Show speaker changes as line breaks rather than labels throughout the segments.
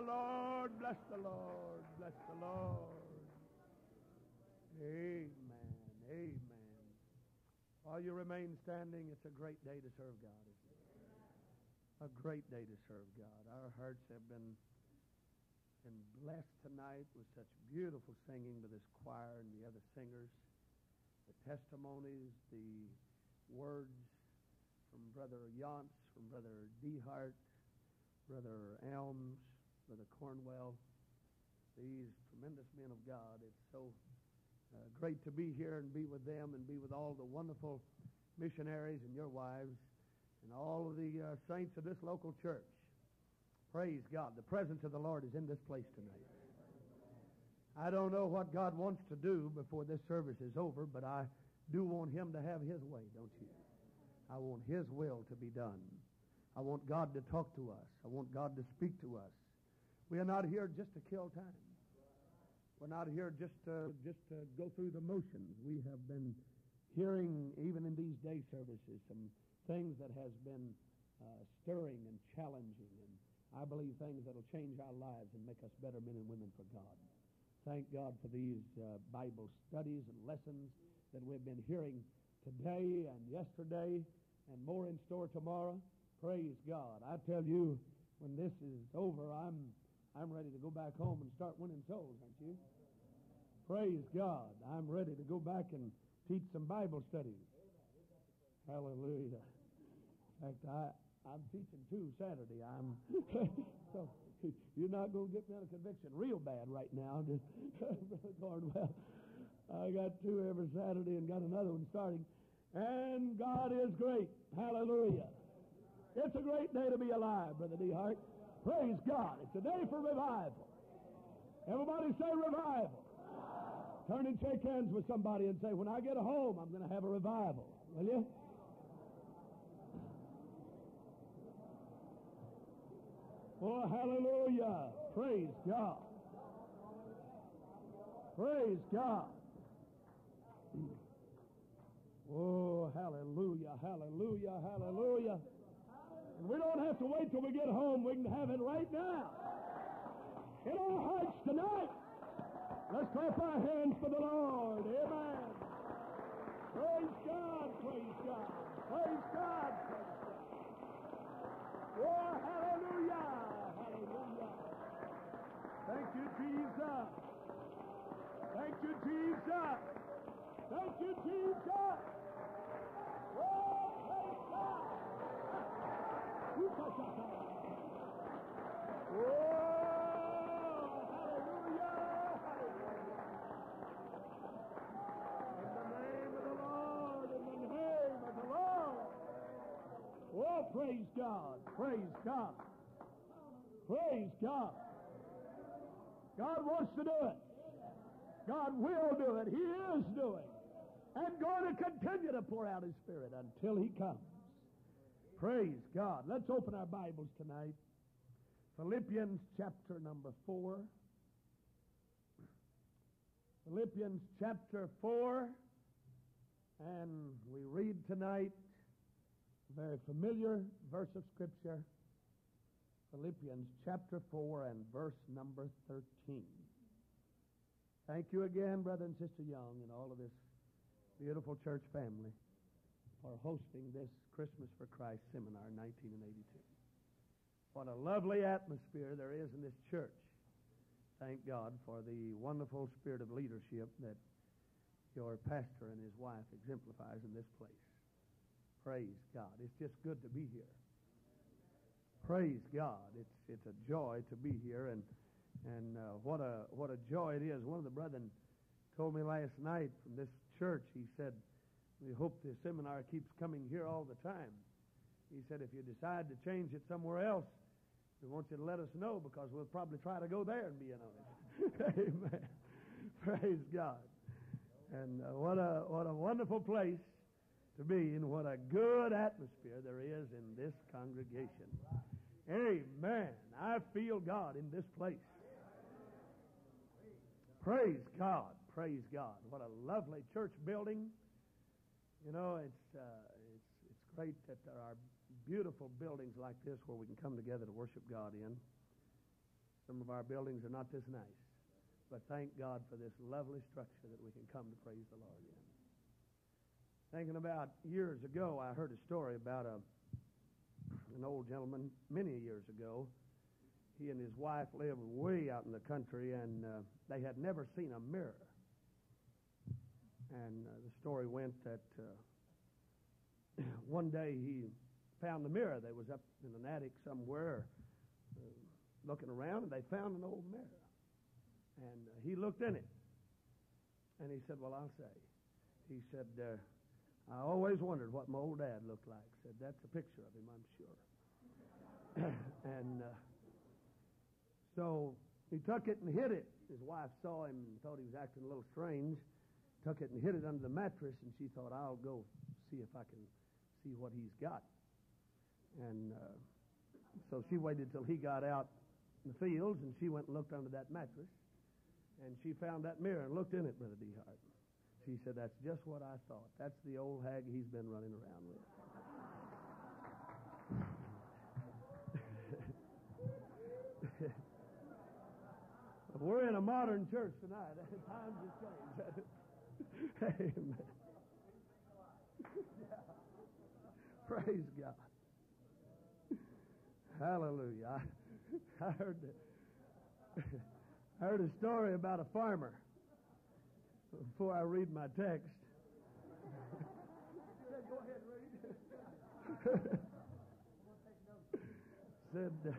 The Lord, bless the Lord, bless the Lord. Amen, amen. While you remain standing, it's a great day to serve God? A great day to serve God. Our hearts have been, been blessed tonight with such beautiful singing by this choir and the other singers, the testimonies, the words from Brother Yance, from Brother Dehart, Brother Elms, Brother Cornwell, these tremendous men of God. It's so uh, great to be here and be with them and be with all the wonderful missionaries and your wives and all of the uh, saints of this local church. Praise God. The presence of the Lord is in this place tonight. I don't know what God wants to do before this service is over, but I do want Him to have His way, don't you? I want His will to be done. I want God to talk to us. I want God to speak to us. We are not here just to kill time. We're not here just to, just to go through the motions. We have been hearing, even in these day services, some things that has been uh, stirring and challenging, and I believe things that will change our lives and make us better men and women for God. Thank God for these uh, Bible studies and lessons that we've been hearing today and yesterday, and more in store tomorrow. Praise God. I tell you, when this is over, I'm, I'm ready to go back home and start winning souls, aren't you? Praise God. I'm ready to go back and teach some Bible studies. Hallelujah. In fact, I, I'm teaching too Saturday. I'm so you're not going to get me on a conviction real bad right now. Just well. I got two every Saturday and got another one starting. And God is great. Hallelujah. It's a great day to be alive, Brother Dehart. Praise God. It's a day for revival. Everybody say revival. Turn and shake hands with somebody and say, when I get home, I'm going to have a revival. Will you? Oh, hallelujah. Praise God. Praise God. Oh, hallelujah, hallelujah, hallelujah. And we don't have to wait till we get home. We can have it right now. In our hearts tonight. Let's clap our hands for the Lord. Amen. Praise God, praise God. Praise God. Oh, hallelujah, hallelujah. Thank you, Jesus. Thank you, Jesus. Thank you, Jesus. Oh, Oh, praise God, praise God. Praise God. God wants to do it. God will do it. He is doing. And going to continue to pour out His Spirit until He comes. Praise God. Let's open our Bibles tonight. Philippians chapter number 4. Philippians chapter 4. And we read tonight a very familiar verse of Scripture. Philippians chapter 4 and verse number 13. Thank you again, Brother and Sister Young, and all of this beautiful church family for hosting this Christmas for Christ seminar in 1982. What a lovely atmosphere there is in this church. Thank God for the wonderful spirit of leadership that your pastor and his wife exemplifies in this place. Praise God. It's just good to be here. Praise God. It's it's a joy to be here and and uh, what a what a joy it is. One of the brethren told me last night from this church. He said, "We hope the seminar keeps coming here all the time." He said, "If you decide to change it somewhere else, we want you to let us know because we'll probably try to go there and be in on it." Amen. Praise God. And uh, what a what a wonderful place to be and what a good atmosphere there is in this congregation. Amen. I feel God in this place. Praise God. Praise God. What a lovely church building. You know, it's uh, it's it's great that there are beautiful buildings like this where we can come together to worship God in. Some of our buildings are not this nice. But thank God for this lovely structure that we can come to praise the Lord in. Thinking about years ago, I heard a story about a an old gentleman many years ago. He and his wife lived way out in the country, and uh, they had never seen a mirror. And uh, the story went that uh, one day he found the mirror. that was up in an attic somewhere uh, looking around, and they found an old mirror. And uh, he looked in it. And he said, Well, I'll say. He said, uh, I always wondered what my old dad looked like. Said, That's a picture of him, I'm sure. and uh, so he took it and hid it. His wife saw him and thought he was acting a little strange. Took it and hid it under the mattress, and she thought, I'll go see if I can see what he's got. And uh, so she waited till he got out in the fields, and she went and looked under that mattress. And she found that mirror and looked in it, Brother Dehart. She said, That's just what I thought. That's the old hag he's been running around with. We're in a modern church tonight. Times have changed. Amen. Praise God. Hallelujah. I, I heard I heard a story about a farmer before I read my text. Go ahead, read. Said uh,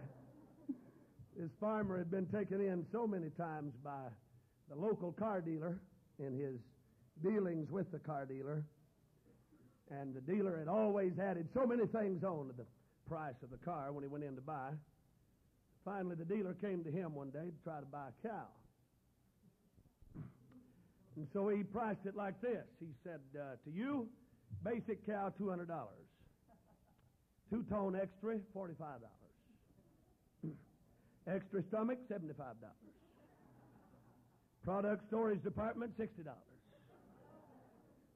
this farmer had been taken in so many times by the local car dealer in his dealings with the car dealer. And the dealer had always added so many things on to the price of the car when he went in to buy. Finally, the dealer came to him one day to try to buy a cow. And so he priced it like this. He said, uh, to you, basic cow, $200. Two tone extra, $45. extra stomach, $75. Product storage department, $60.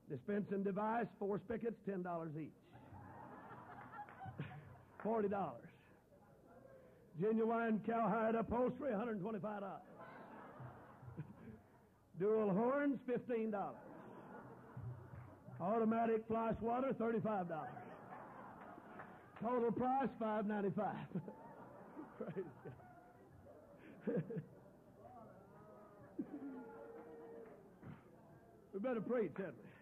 Dispensing device, four spigots, $10 each. $40. Genuine cowhide upholstery, $125. Dual horns, $15. Automatic fly swatter, $35. Total price, $5.95. Praise God. we better preach, hadn't we?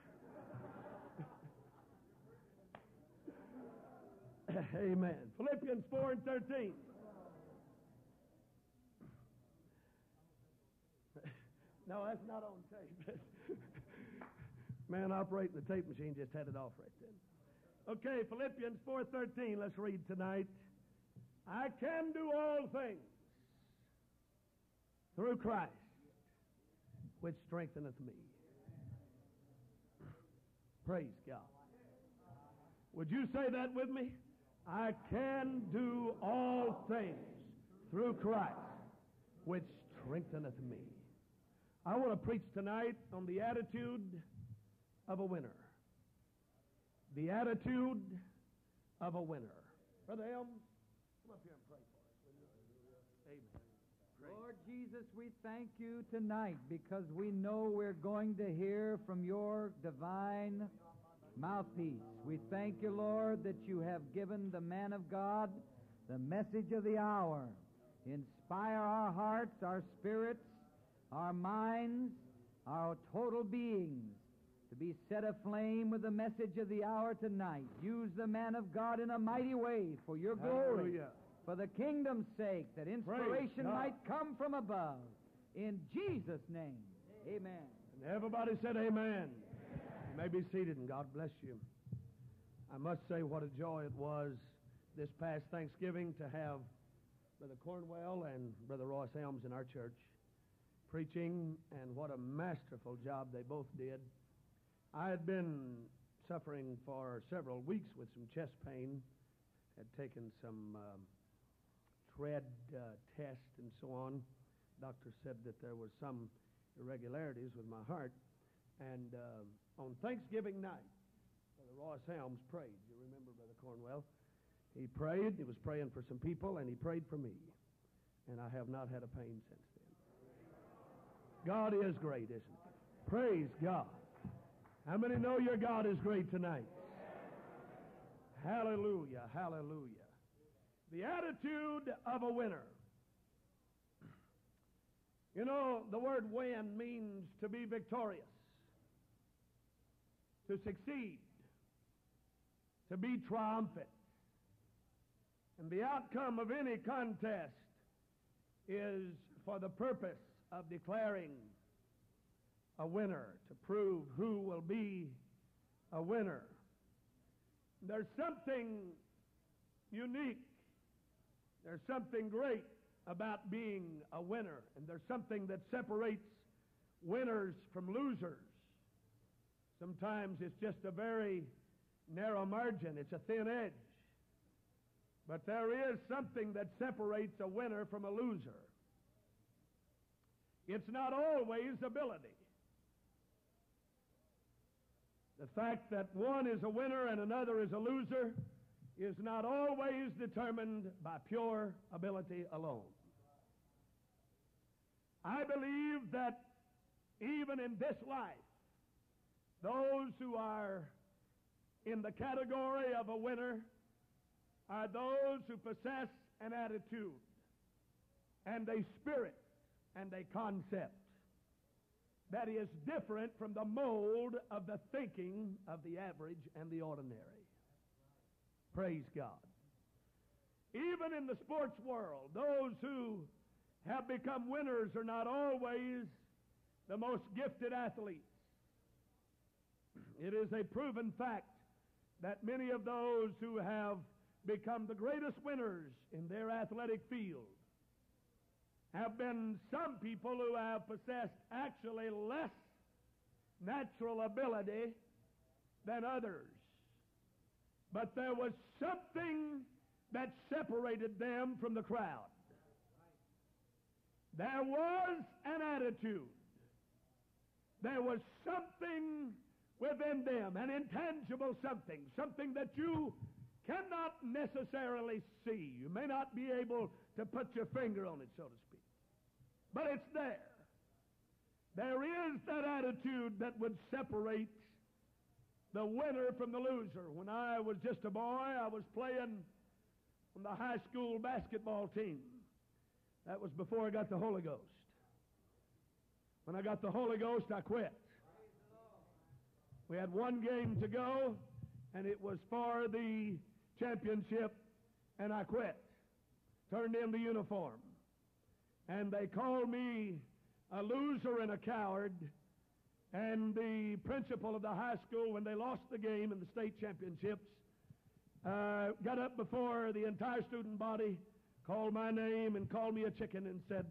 Amen. Philippians 4 and 13. No, that's not on tape. Man operating the tape machine just had it off right then. Okay, Philippians 4:13. Let's read tonight. I can do all things through Christ, which strengtheneth me. Praise God. Would you say that with me? I can do all things through Christ, which strengtheneth me. I want to preach tonight on the attitude of a winner. The attitude of a winner. Brother Elm, come up here and pray for us. Amen.
Lord Jesus, we thank you tonight because we know we're going to hear from your divine mouthpiece. We thank you, Lord, that you have given the man of God the message of the hour. Inspire our hearts, our spirits, our minds, our total beings to be set aflame with the message of the hour tonight. Use the man of God in a mighty way for your glory,
Hallelujah.
for the kingdom's sake, that inspiration might come from above. In Jesus' name, amen.
And everybody said amen. You may be seated and God bless you. I must say what a joy it was this past Thanksgiving to have Brother Cornwell and Brother Ross Helms in our church preaching, and what a masterful job they both did. I had been suffering for several weeks with some chest pain, had taken some um, tread uh, test and so on. Doctor said that there was some irregularities with my heart. And uh, on Thanksgiving night, Brother Ross Helms prayed. You remember Brother Cornwell? He prayed. He was praying for some people, and he prayed for me. and I have not had a pain since then. God is great, isn't he? Praise God. How many know your God is great tonight? Hallelujah, hallelujah. The attitude of a winner. You know, the word win means to be victorious, to succeed, to be triumphant. And the outcome of any contest is for the purpose of declaring a winner, to prove who will be a winner. There's something unique, there's something great about being a winner, and there's something that separates winners from losers. Sometimes it's just a very narrow margin, it's a thin edge. But there is something that separates a winner from a loser. It's not always ability. The fact that one is a winner and another is a loser is not always determined by pure ability alone. I believe that even in this life, those who are in the category of a winner are those who possess an attitude and a spirit and a concept that is different from the mold of the thinking of the average and the ordinary. Praise God. Even in the sports world, those who have become winners are not always the most gifted athletes. It is a proven fact that many of those who have become the greatest winners in their athletic field have been some people who have possessed actually less natural ability than others. But there was something that separated them from the crowd. There was an attitude. There was something within them, an intangible something, something that you cannot necessarily see. You may not be able to put your finger on it, so to speak. But it's there. There is that attitude that would separate the winner from the loser. When I was just a boy, I was playing on the high school basketball team. That was before I got the Holy Ghost. When I got the Holy Ghost, I quit. We had one game to go, and it was for the championship, and I quit. Turned in the uniform. And they called me a loser and a coward. And the principal of the high school, when they lost the game in the state championships, uh, got up before the entire student body, called my name, and called me a chicken and said,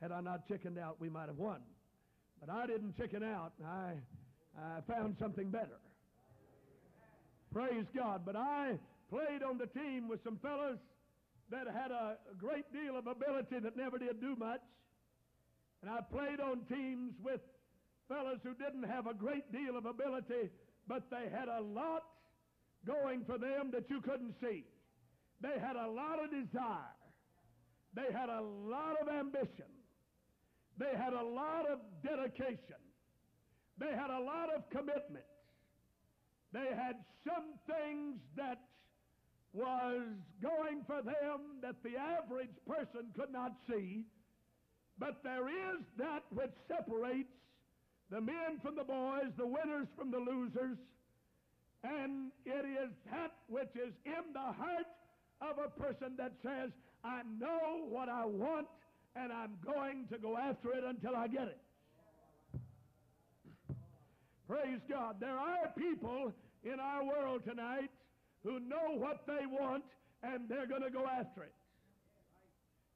had I not chickened out, we might have won. But I didn't chicken out. I, I found something better. Praise God. But I played on the team with some fellas that had a great deal of ability that never did do much. And I played on teams with fellas who didn't have a great deal of ability, but they had a lot going for them that you couldn't see. They had a lot of desire. They had a lot of ambition. They had a lot of dedication. They had a lot of commitment. They had some things that was going for them that the average person could not see. But there is that which separates the men from the boys, the winners from the losers. And it is that which is in the heart of a person that says, I know what I want and I'm going to go after it until I get it. Praise God. There are people in our world tonight who know what they want and they're going to go after it.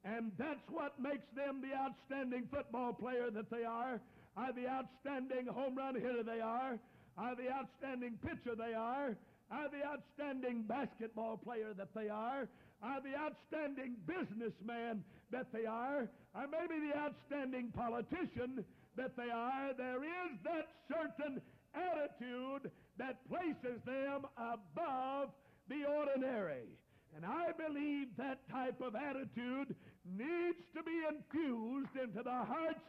And that's what makes them the outstanding football player that they are, are the outstanding home run hitter they are, are the outstanding pitcher they are, are the outstanding basketball player that they are, are the outstanding businessman that they are, or maybe the outstanding politician that they are. There is that certain attitude that places them above the ordinary. And I believe that type of attitude needs to be infused into the hearts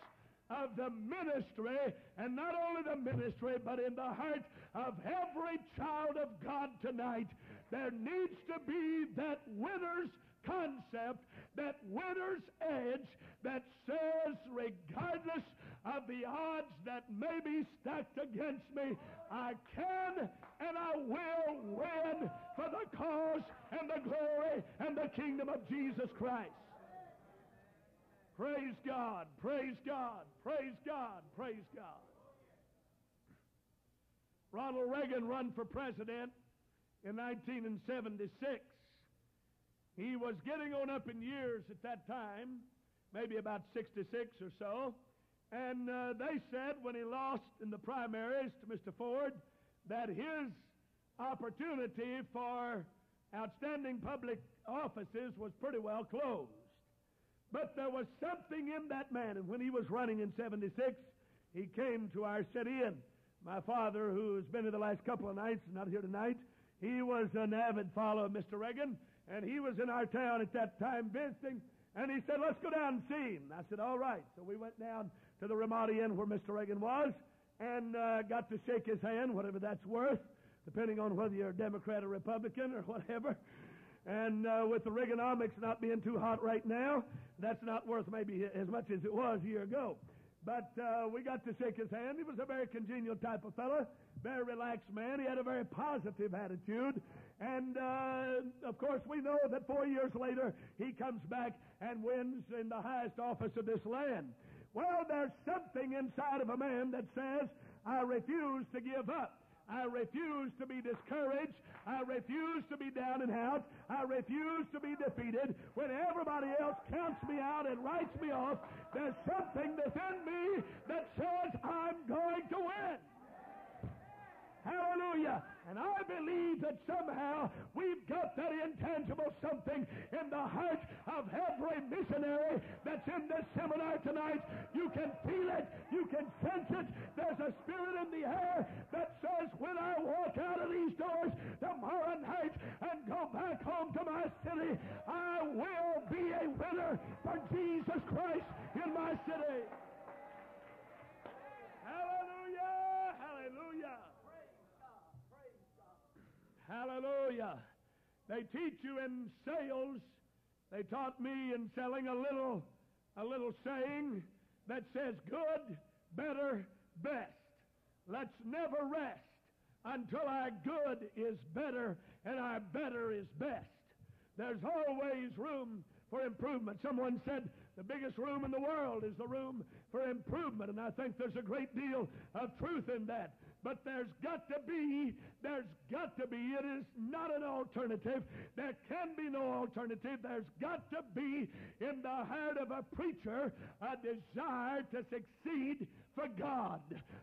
of the ministry, and not only the ministry, but in the heart of every child of God tonight. There needs to be that winner's concept, that winner's edge that says, regardless of the odds that may be stacked against me, I can and I will win for the cause and the glory and the kingdom of Jesus Christ. Praise God, praise God, praise God, praise God. Ronald Reagan run for president in 1976. He was getting on up in years at that time, maybe about 66 or so. And uh, they said when he lost in the primaries to Mr. Ford that his opportunity for outstanding public offices was pretty well closed. But there was something in that man, and when he was running in 76, he came to our city, and my father, who has been here the last couple of nights, not here tonight, he was an avid follower of Mr. Reagan, and he was in our town at that time visiting, and he said, let's go down and see him. I said, all right. So we went down to the Ramada Inn where Mr. Reagan was, and uh, got to shake his hand, whatever that's worth, depending on whether you're a Democrat or Republican or whatever. And uh, with the Reaganomics not being too hot right now, that's not worth maybe as much as it was a year ago. But uh, we got to shake his hand. He was a very congenial type of fellow, very relaxed man. He had a very positive attitude. And uh, of course, we know that four years later, he comes back and wins in the highest office of this land. Well, there's something inside of a man that says, I refuse to give up. I refuse to be discouraged. I refuse to be down and out. I refuse to be defeated. When everybody else counts me out and writes me off, there's something within me that says I'm going to win. Hallelujah. And I believe that somehow we've got that intangible something in the heart of every missionary that's in this seminar tonight. You can feel it. You can sense it. There's a spirit in the air that says, when I walk out of these doors tomorrow night and go back home to my city, I will be a winner for Jesus Christ in my city. Hallelujah! Hallelujah. They teach you in sales. They taught me in selling a little, a little saying that says good, better, best. Let's never rest until our good is better and our better is best. There's always room for improvement. Someone said the biggest room in the world is the room for improvement, and I think there's a great deal of truth in that. But there's got to be, there's got to be, it is not an alternative. There can be no alternative. There's got to be in the heart of a preacher a desire to succeed for God.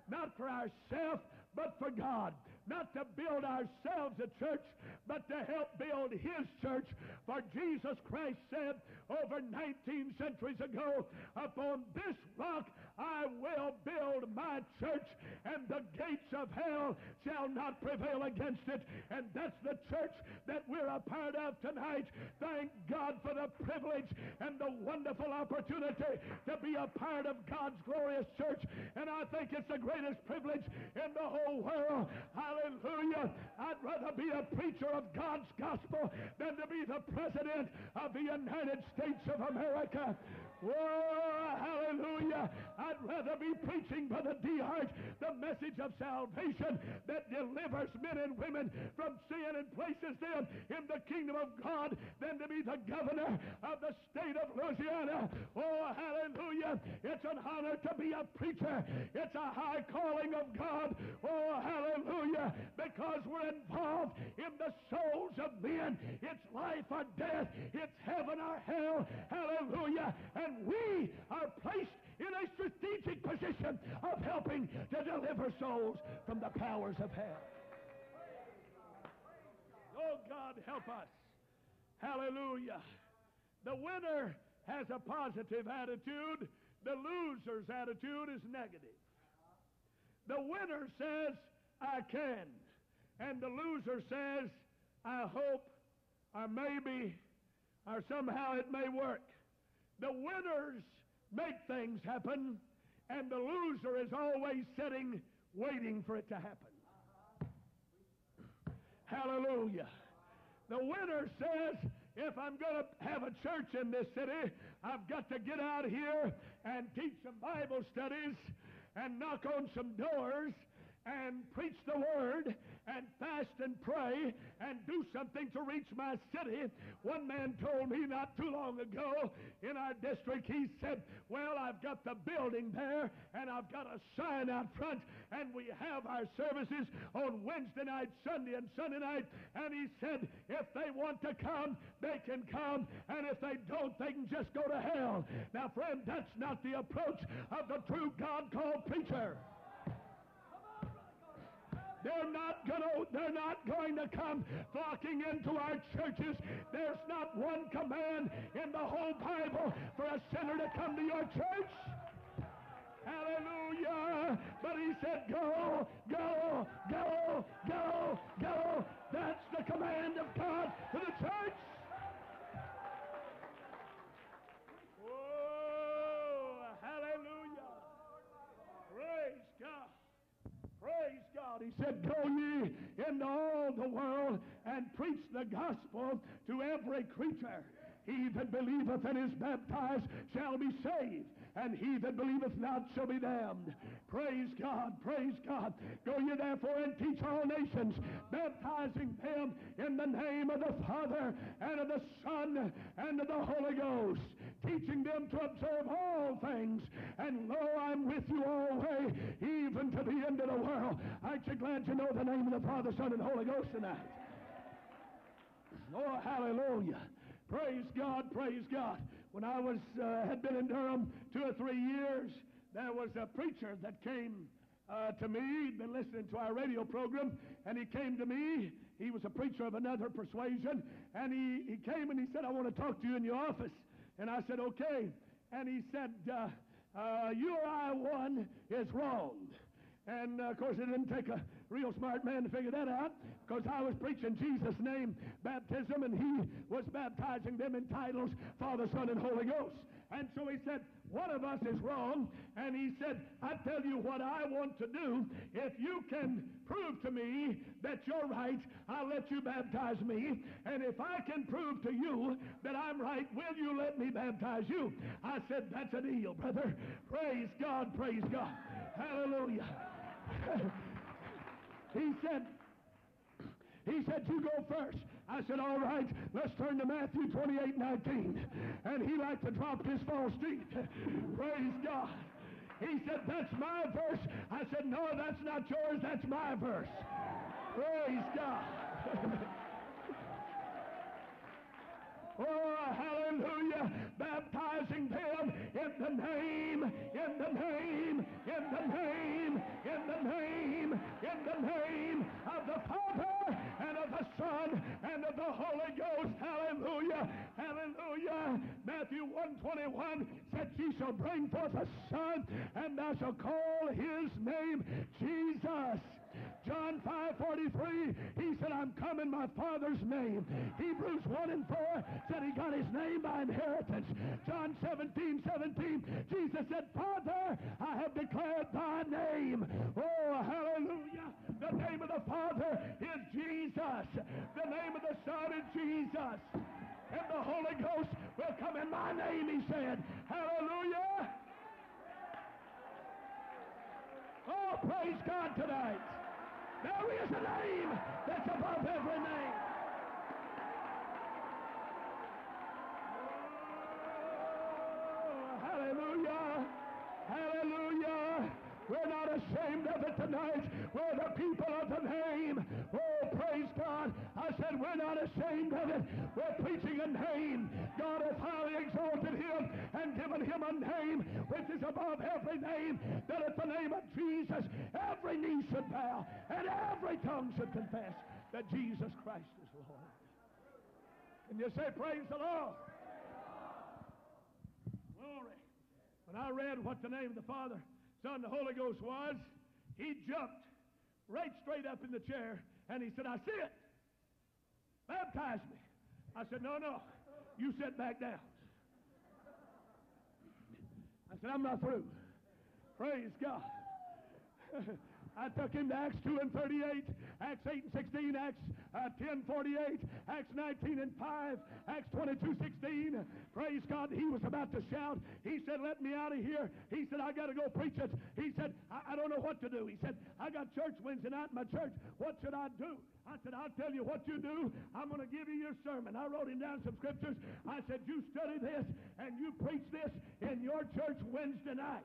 Not for ourselves, but for God not to build ourselves a church, but to help build His church. For Jesus Christ said over 19 centuries ago, Upon this rock I will build my church, and the gates of hell shall not prevail against it. And that's the church that we're a part of tonight. Thank God for the privilege and the wonderful opportunity to be a part of God's glorious church. And I think it's the greatest privilege in the whole world. Hallelujah. I'd rather be a preacher of God's gospel than to be the president of the United States of America. Oh, hallelujah. I'd rather be preaching, Brother DeHart, the message of salvation that delivers men and women from sin and places them in the kingdom of God than to be the governor of the state of Louisiana. Oh, hallelujah. It's an honor to be a preacher. It's a high calling of God. Oh, hallelujah. Because we're involved in the souls of men. It's life or death. It's heaven or hell. Hallelujah. And and we are placed in a strategic position of helping to deliver souls from the powers of hell. Oh, God, help us. Hallelujah. The winner has a positive attitude. The loser's attitude is negative. The winner says, I can. And the loser says, I hope, or maybe, or somehow it may work. The winners make things happen, and the loser is always sitting waiting for it to happen. Hallelujah. The winner says, if I'm going to have a church in this city, I've got to get out here and teach some Bible studies and knock on some doors and preach the word and fast and pray and do something to reach my city. One man told me not too long ago in our district, he said, Well, I've got the building there and I've got a sign out front and we have our services on Wednesday night, Sunday, and Sunday night. And he said, If they want to come, they can come. And if they don't, they can just go to hell. Now, friend, that's not the approach of the true God called preacher. They're not going to, they're not going to come flocking into our churches. There's not one command in the whole Bible for a sinner to come to your church. Hallelujah. But he said, go, go, go, go, go. That's the command of God to the church. God. He said, Go ye into all the world and preach the gospel to every creature. He that believeth and is baptized shall be saved, and he that believeth not shall be damned. Praise God, praise God. Go ye therefore and teach all nations, baptizing them in the name of the Father and of the Son and of the Holy Ghost, teaching them to observe all things. And lo, I'm with you always, even to the end of the world. Aren't you glad you know the name of the Father, Son, and Holy Ghost tonight? Oh, hallelujah. Praise God, praise God. When I was uh, had been in Durham two or three years, there was a preacher that came uh, to me. He'd been listening to our radio program, and he came to me. He was a preacher of another persuasion, and he, he came and he said, I want to talk to you in your office. And I said, okay. And he said, uh, uh, URI 1 is wrong. And uh, of course, it didn't take a real smart man to figure that out because I was preaching Jesus' name baptism and he was baptizing them in titles Father, Son, and Holy Ghost. And so he said, one of us is wrong. And he said, I tell you what I want to do. If you can prove to me that you're right, I'll let you baptize me. And if I can prove to you that I'm right, will you let me baptize you? I said, that's a deal, brother. Praise God, praise God. Hallelujah. he said, he said, you go first. I said, all right, let's turn to Matthew 28, 19. And he liked to drop his false teeth. Praise God. He said, that's my verse. I said, no, that's not yours. That's my verse. Praise God. Oh, hallelujah. Baptizing them in the name, in the name, in the name, in the name, in the name of the Father and of the Son and of the Holy Ghost. Hallelujah. Hallelujah. Matthew 121 said, Ye shall bring forth a son, and thou shalt call his name Jesus. John 5:43, he said, I'm come in my Father's name. Hebrews 1 and 4 said he got his name by inheritance. John 17, 17, Jesus said, Father, I have declared thy name. Oh, hallelujah. The name of the Father is Jesus. The name of the Son is Jesus. And the Holy Ghost will come in my name, he said. Hallelujah. Oh, praise God tonight. There is a name that's above every name. Oh, hallelujah. Hallelujah. We're not ashamed of it tonight. We're the people I said we're not ashamed of it. We're preaching a name. God has highly exalted him and given him a name which is above every name, that at the name of Jesus every knee should bow and every tongue should confess that Jesus Christ is Lord. Can you say praise the Lord? Glory. When I read what the name of the Father, Son, the Holy Ghost was, he jumped right straight up in the chair and he said, I see it. Baptize me. I said, No, no. You sit back down. I said, I'm not through. Praise God. I took him to Acts 2 and 38, Acts 8 and 16, Acts uh, 10 48, Acts 19 and 5, Acts 22 16. Praise God. He was about to shout. He said, Let me out of here. He said, I got to go preach it. He said, I, I don't know what to do. He said, I got church Wednesday night in my church. What should I do? I said, I'll tell you what you do. I'm going to give you your sermon. I wrote him down some scriptures. I said, You study this and you preach this in your church Wednesday night.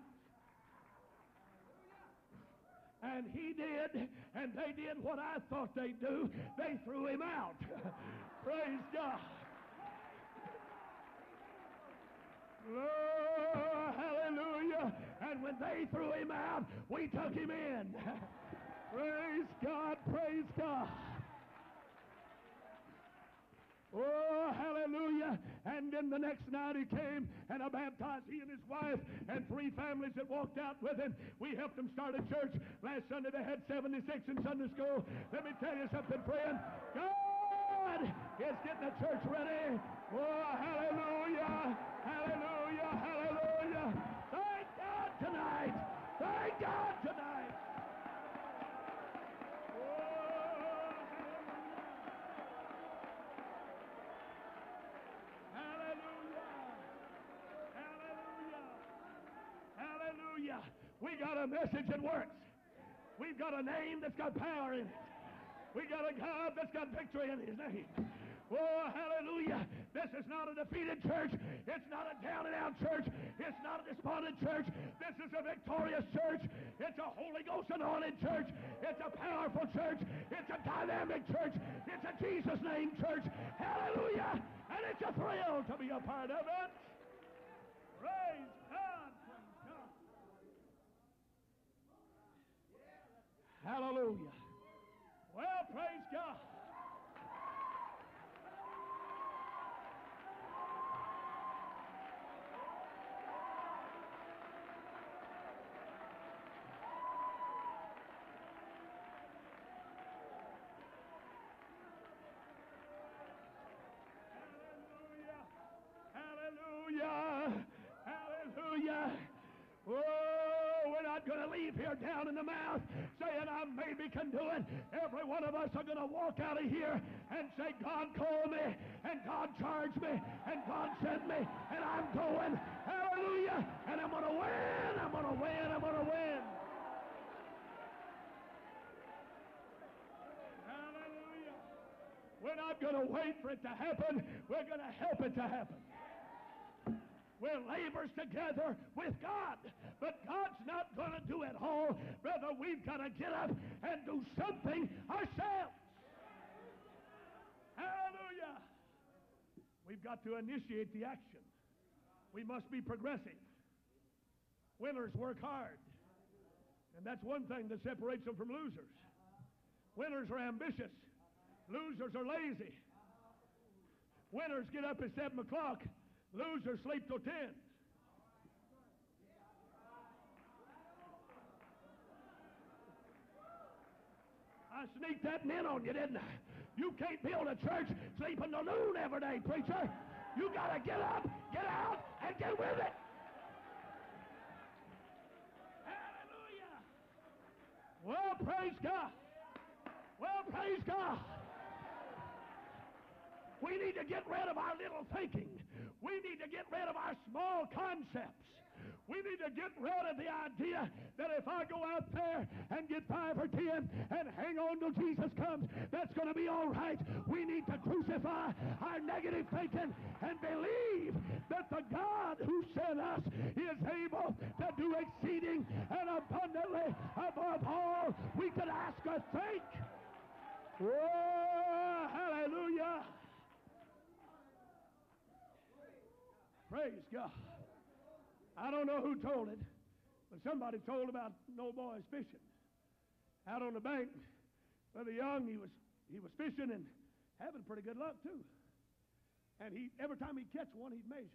And he did, and they did what I thought they'd do. They threw him out. Praise God. Oh, hallelujah. And when they threw him out, we took him in. praise God, praise God. Oh, hallelujah. And then the next night he came and I baptized he and his wife and three families that walked out with him. We helped them start a church. Last Sunday they had 76 in Sunday school. Let me tell you something, friend. God is getting the church ready. Oh, hallelujah. Hallelujah. Hallelujah. Thank God tonight. Thank God tonight. Hallelujah. We got a message that works. We've got a name that's got power in it. We got a God that's got victory in his name. Oh, hallelujah. This is not a defeated church. It's not a down and out church. It's not a despondent church. This is a victorious church. It's a Holy Ghost anointed church. It's a powerful church. It's a dynamic church. It's a Jesus name church. Hallelujah. And it's a thrill to be a part of it. Praise God. Hallelujah. Well, praise God. Down in the mouth saying I maybe can do it. Every one of us are going to walk out of here and say, God called me, and God charged me, and God sent me, and I'm going. Hallelujah. And I'm going to win. I'm going to win. I'm going to win. Hallelujah. We're not going to wait for it to happen. We're going to help it to happen. We're laborers together with God. But God's not going to do it all. Brother, we've got to get up and do something ourselves. Hallelujah. We've got to initiate the action. We must be progressive. Winners work hard. And that's one thing that separates them from losers. Winners are ambitious. Losers are lazy. Winners get up at 7 o'clock. Losers sleep till 10. I sneaked that in on you, didn't I? You can't build a church sleeping till noon every day, preacher. You got to get up, get out, and get with it. Hallelujah. Well, praise God. Well, praise God. We need to get rid of our little thinking. We need to get rid of our small concepts. We need to get rid of the idea that if I go out there and get five or ten and hang on till Jesus comes, that's going to be all right. We need to crucify our negative thinking and believe that the God who sent us is able to do exceeding and abundantly above all we could ask or think. Oh, hallelujah. Praise God. I don't know who told it, but somebody told about no boys fishing out on the bank. Brother Young, he was he was fishing and having pretty good luck too. And he every time he'd catch one, he'd measure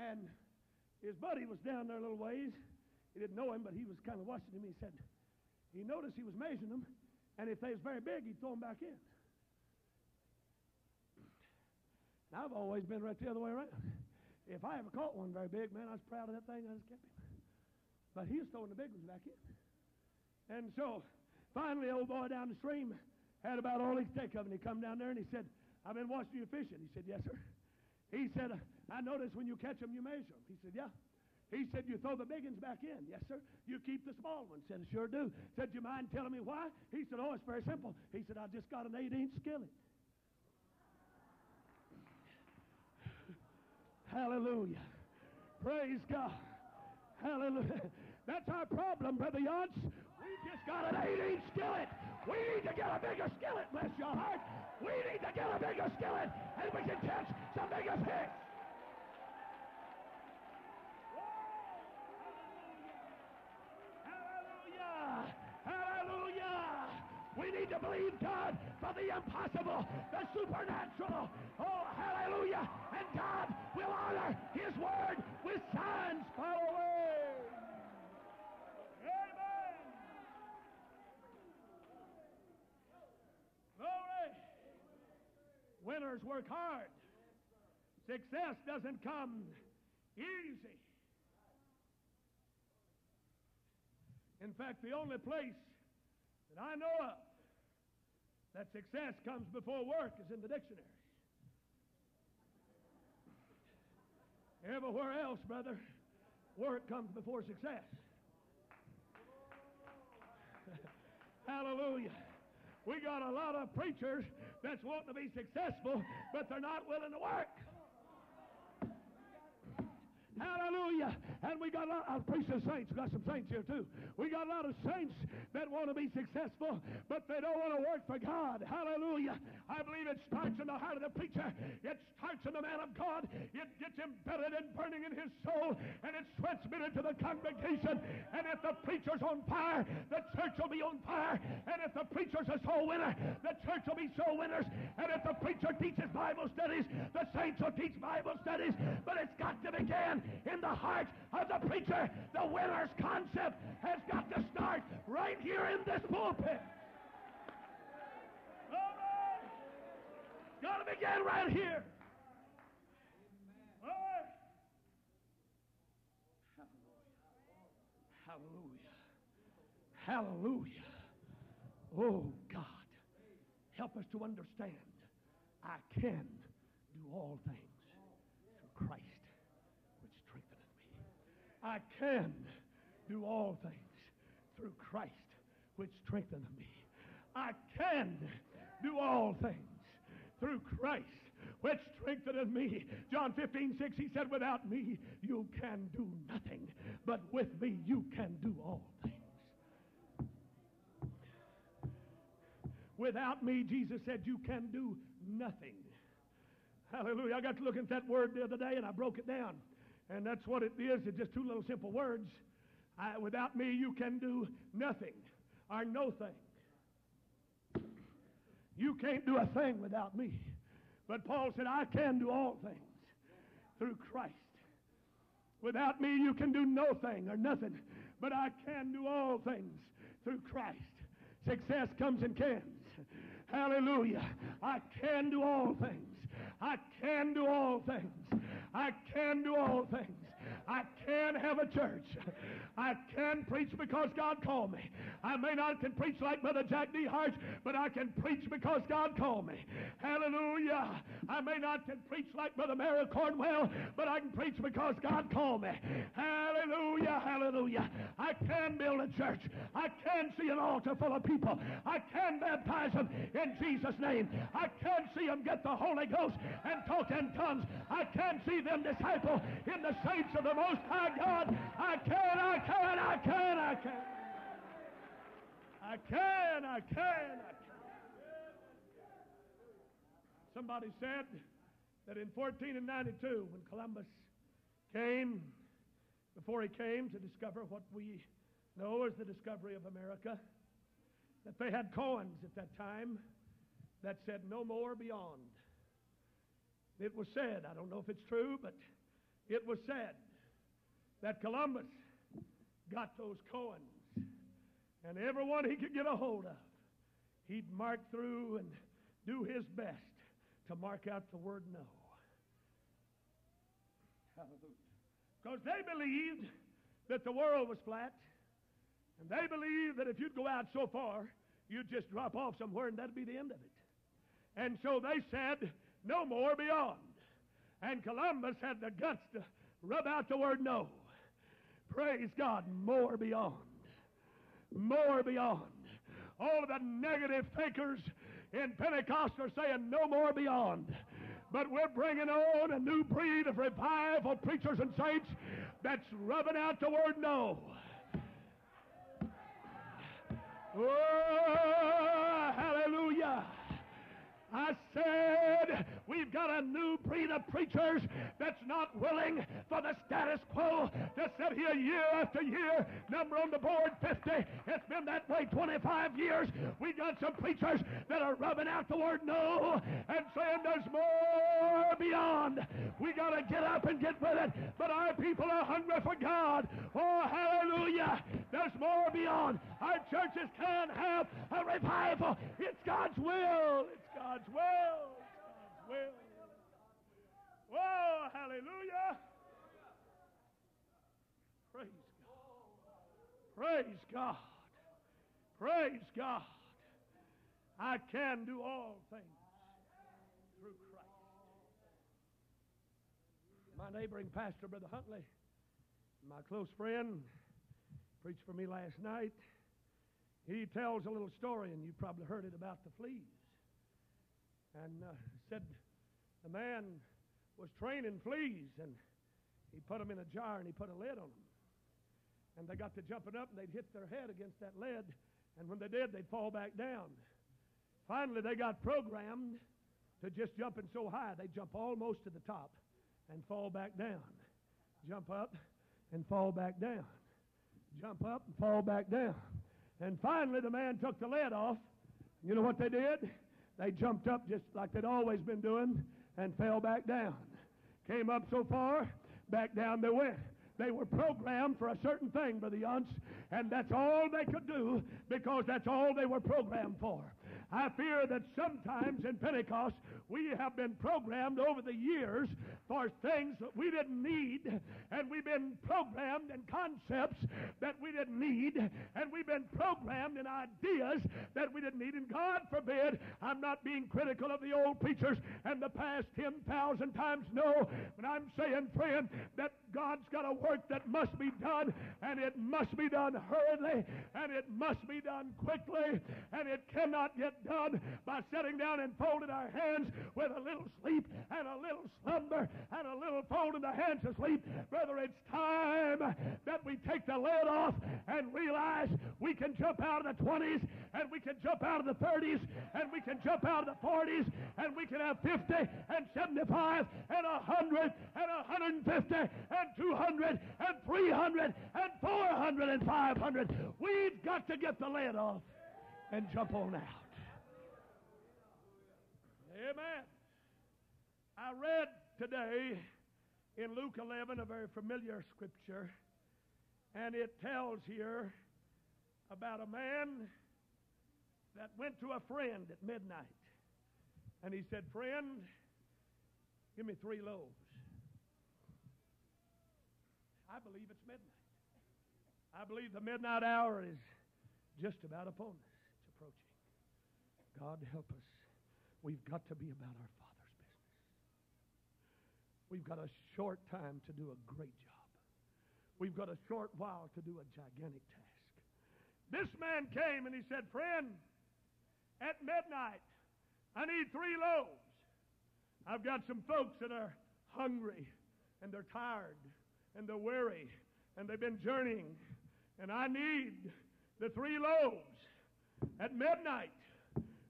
him. And his buddy was down there a little ways. He didn't know him, but he was kind of watching him. He said he noticed he was measuring them, and if they was very big, he'd throw them back in. I've always been right the other way around. If I ever caught one very big, man, I was proud of that thing. I just kept him. But he was throwing the big ones back in. And so finally, old boy down the stream had about all he could take of. And he come down there and he said, I've been watching you fishing. He said, Yes, sir. He said, I notice when you catch them, you measure them. He said, Yeah. He said, You throw the big ones back in. Yes, sir. You keep the small ones. Said, sure do. Said, You mind telling me why? He said, Oh, it's very simple. He said, I just got an eight inch skillet. Hallelujah. Praise God. Hallelujah. That's our problem, Brother Yance. We just got an 8 inch skillet. We need to get a bigger skillet, bless your heart. We need to get a bigger skillet, and we can catch some bigger fish. To believe God for the impossible, the supernatural. Oh, hallelujah. And God will honor his word with signs following. Amen. Glory. Winners work hard. Success doesn't come easy. In fact, the only place that I know of that success comes before work is in the dictionary. Everywhere else, brother, work comes before success. Hallelujah. We got a lot of preachers that's wanting to be successful, but they're not willing to work. Hallelujah. And we got a lot, I'll preach the saints. We got some saints here too. We got a lot of saints that want to be successful, but they don't want to work for God. Hallelujah. I believe it starts in the heart of the preacher. It starts in the man of God. It gets embedded and burning in his soul, and it's transmitted to the congregation. And if the preacher's on fire, the church will be on fire. And if the preacher's a soul winner, the church will be soul winners. And if the preacher teaches Bible studies, the saints will teach Bible studies. But it's got to begin in the heart of the preacher. The winner's concept has got to start right here in this pulpit. Got to begin right here. Amen. Hallelujah. Hallelujah. Oh, God. Help us to understand I can do all things through Christ which strengtheneth me. I can do all things through Christ which strengtheneth me. I can do all things through Christ which strengtheneth me. John 15, 6, he said, Without me you can do nothing, but with me you can do all things. Without me, Jesus said, you can do nothing. Hallelujah. I got to look at that word the other day and I broke it down. And that's what it is. It's just two little simple words. I, without me, you can do nothing or no thing. You can't do a thing without me. But Paul said, I can do all things through Christ. Without me, you can do no thing or nothing. But I can do all things through Christ. Success comes in cans. Hallelujah. I can do all things. I can do all things. I can do all things. I can have a church. I can preach because God called me. I may not can preach like Brother Jack D. Hart, but I can preach because God called me. Hallelujah. I may not can preach like Brother Mary Cornwell, but I can preach because God called me. Hallelujah. Hallelujah. I can build a church. I can see an altar full of people. I can baptize them in Jesus' name. I can see them get the Holy Ghost and talk in tongues. I can see them disciple in the saints of the Most High God. I can, I can, I can, I can. I can, I can, I can. Somebody said that in 1492, when Columbus came, before he came to discover what we know as the discovery of America, that they had coins at that time that said no more beyond. It was said, I don't know if it's true, but it was said that Columbus got those coins, and everyone he could get a hold of, he'd mark through and do his best to mark out the word no. Because they believed that the world was flat, and they believed that if you'd go out so far, you'd just drop off somewhere and that'd be the end of it. And so they said, no more beyond. And Columbus had the guts to rub out the word no. Praise God, more beyond. More beyond. All of the negative thinkers in Pentecost are saying no more beyond. But we're bringing on a new breed of revival preachers and saints that's rubbing out the word no. Oh, hallelujah. I said we've got a new breed of preachers that's not willing for the status quo to sit here year after year. Number on the board 50. It's been that way 25 years. We've got some preachers that are rubbing out the word no and saying there's more beyond. We got to get up and get with it. But our people are hungry for God. Oh, hallelujah. There's more beyond. Our churches can't have a revival. It's God's will. God's will. God's will. Whoa, hallelujah. Praise God. Praise God. Praise God. I can do all things through Christ. My neighboring pastor, Brother Huntley, my close friend, preached for me last night. He tells a little story, and you probably heard it about the fleas. And uh, said the man was training fleas, and he put them in a jar and he put a lid on them. And they got to jumping up, and they'd hit their head against that lid, and when they did, they'd fall back down. Finally, they got programmed to just jumping so high, they jump almost to the top and fall back down. Jump up and fall back down. Jump up and fall back down. And finally, the man took the lid off. You know what they did? They jumped up just like they'd always been doing and fell back down. Came up so far, back down they went. They were programmed for a certain thing, Brother Yance, and that's all they could do because that's all they were programmed for. I fear that sometimes in Pentecost we have been programmed over the years for things that we didn't need, and we've been programmed in concepts that we didn't need, and we've been programmed in ideas that we didn't need. And God forbid, I'm not being critical of the old preachers and the past 10,000 times, no, but I'm saying, friend, that God's got a work that must be done, and it must be done hurriedly, and it must be done quickly, and it cannot get done by sitting down and folding our hands with a little sleep and a little slumber and a little folding the hands to sleep. Brother, it's time that we take the lid off and realize we can jump out of the 20s and we can jump out of the 30s and we can jump out of the 40s and we can have 50 and 75 and 100 and 150 and 200 and 300 and 400 and 500. We've got to get the lid off and jump on out. Amen. I read today in Luke 11 a very familiar scripture, and it tells here about a man that went to a friend at midnight. And he said, Friend, give me three loaves. I believe it's midnight. I believe the midnight hour is just about upon us. It's approaching. God help us. We've got to be about our Father's business. We've got a short time to do a great job. We've got a short while to do a gigantic task. This man came and he said, Friend, at midnight, I need three loaves. I've got some folks that are hungry and they're tired and they're weary and they've been journeying, and I need the three loaves at midnight.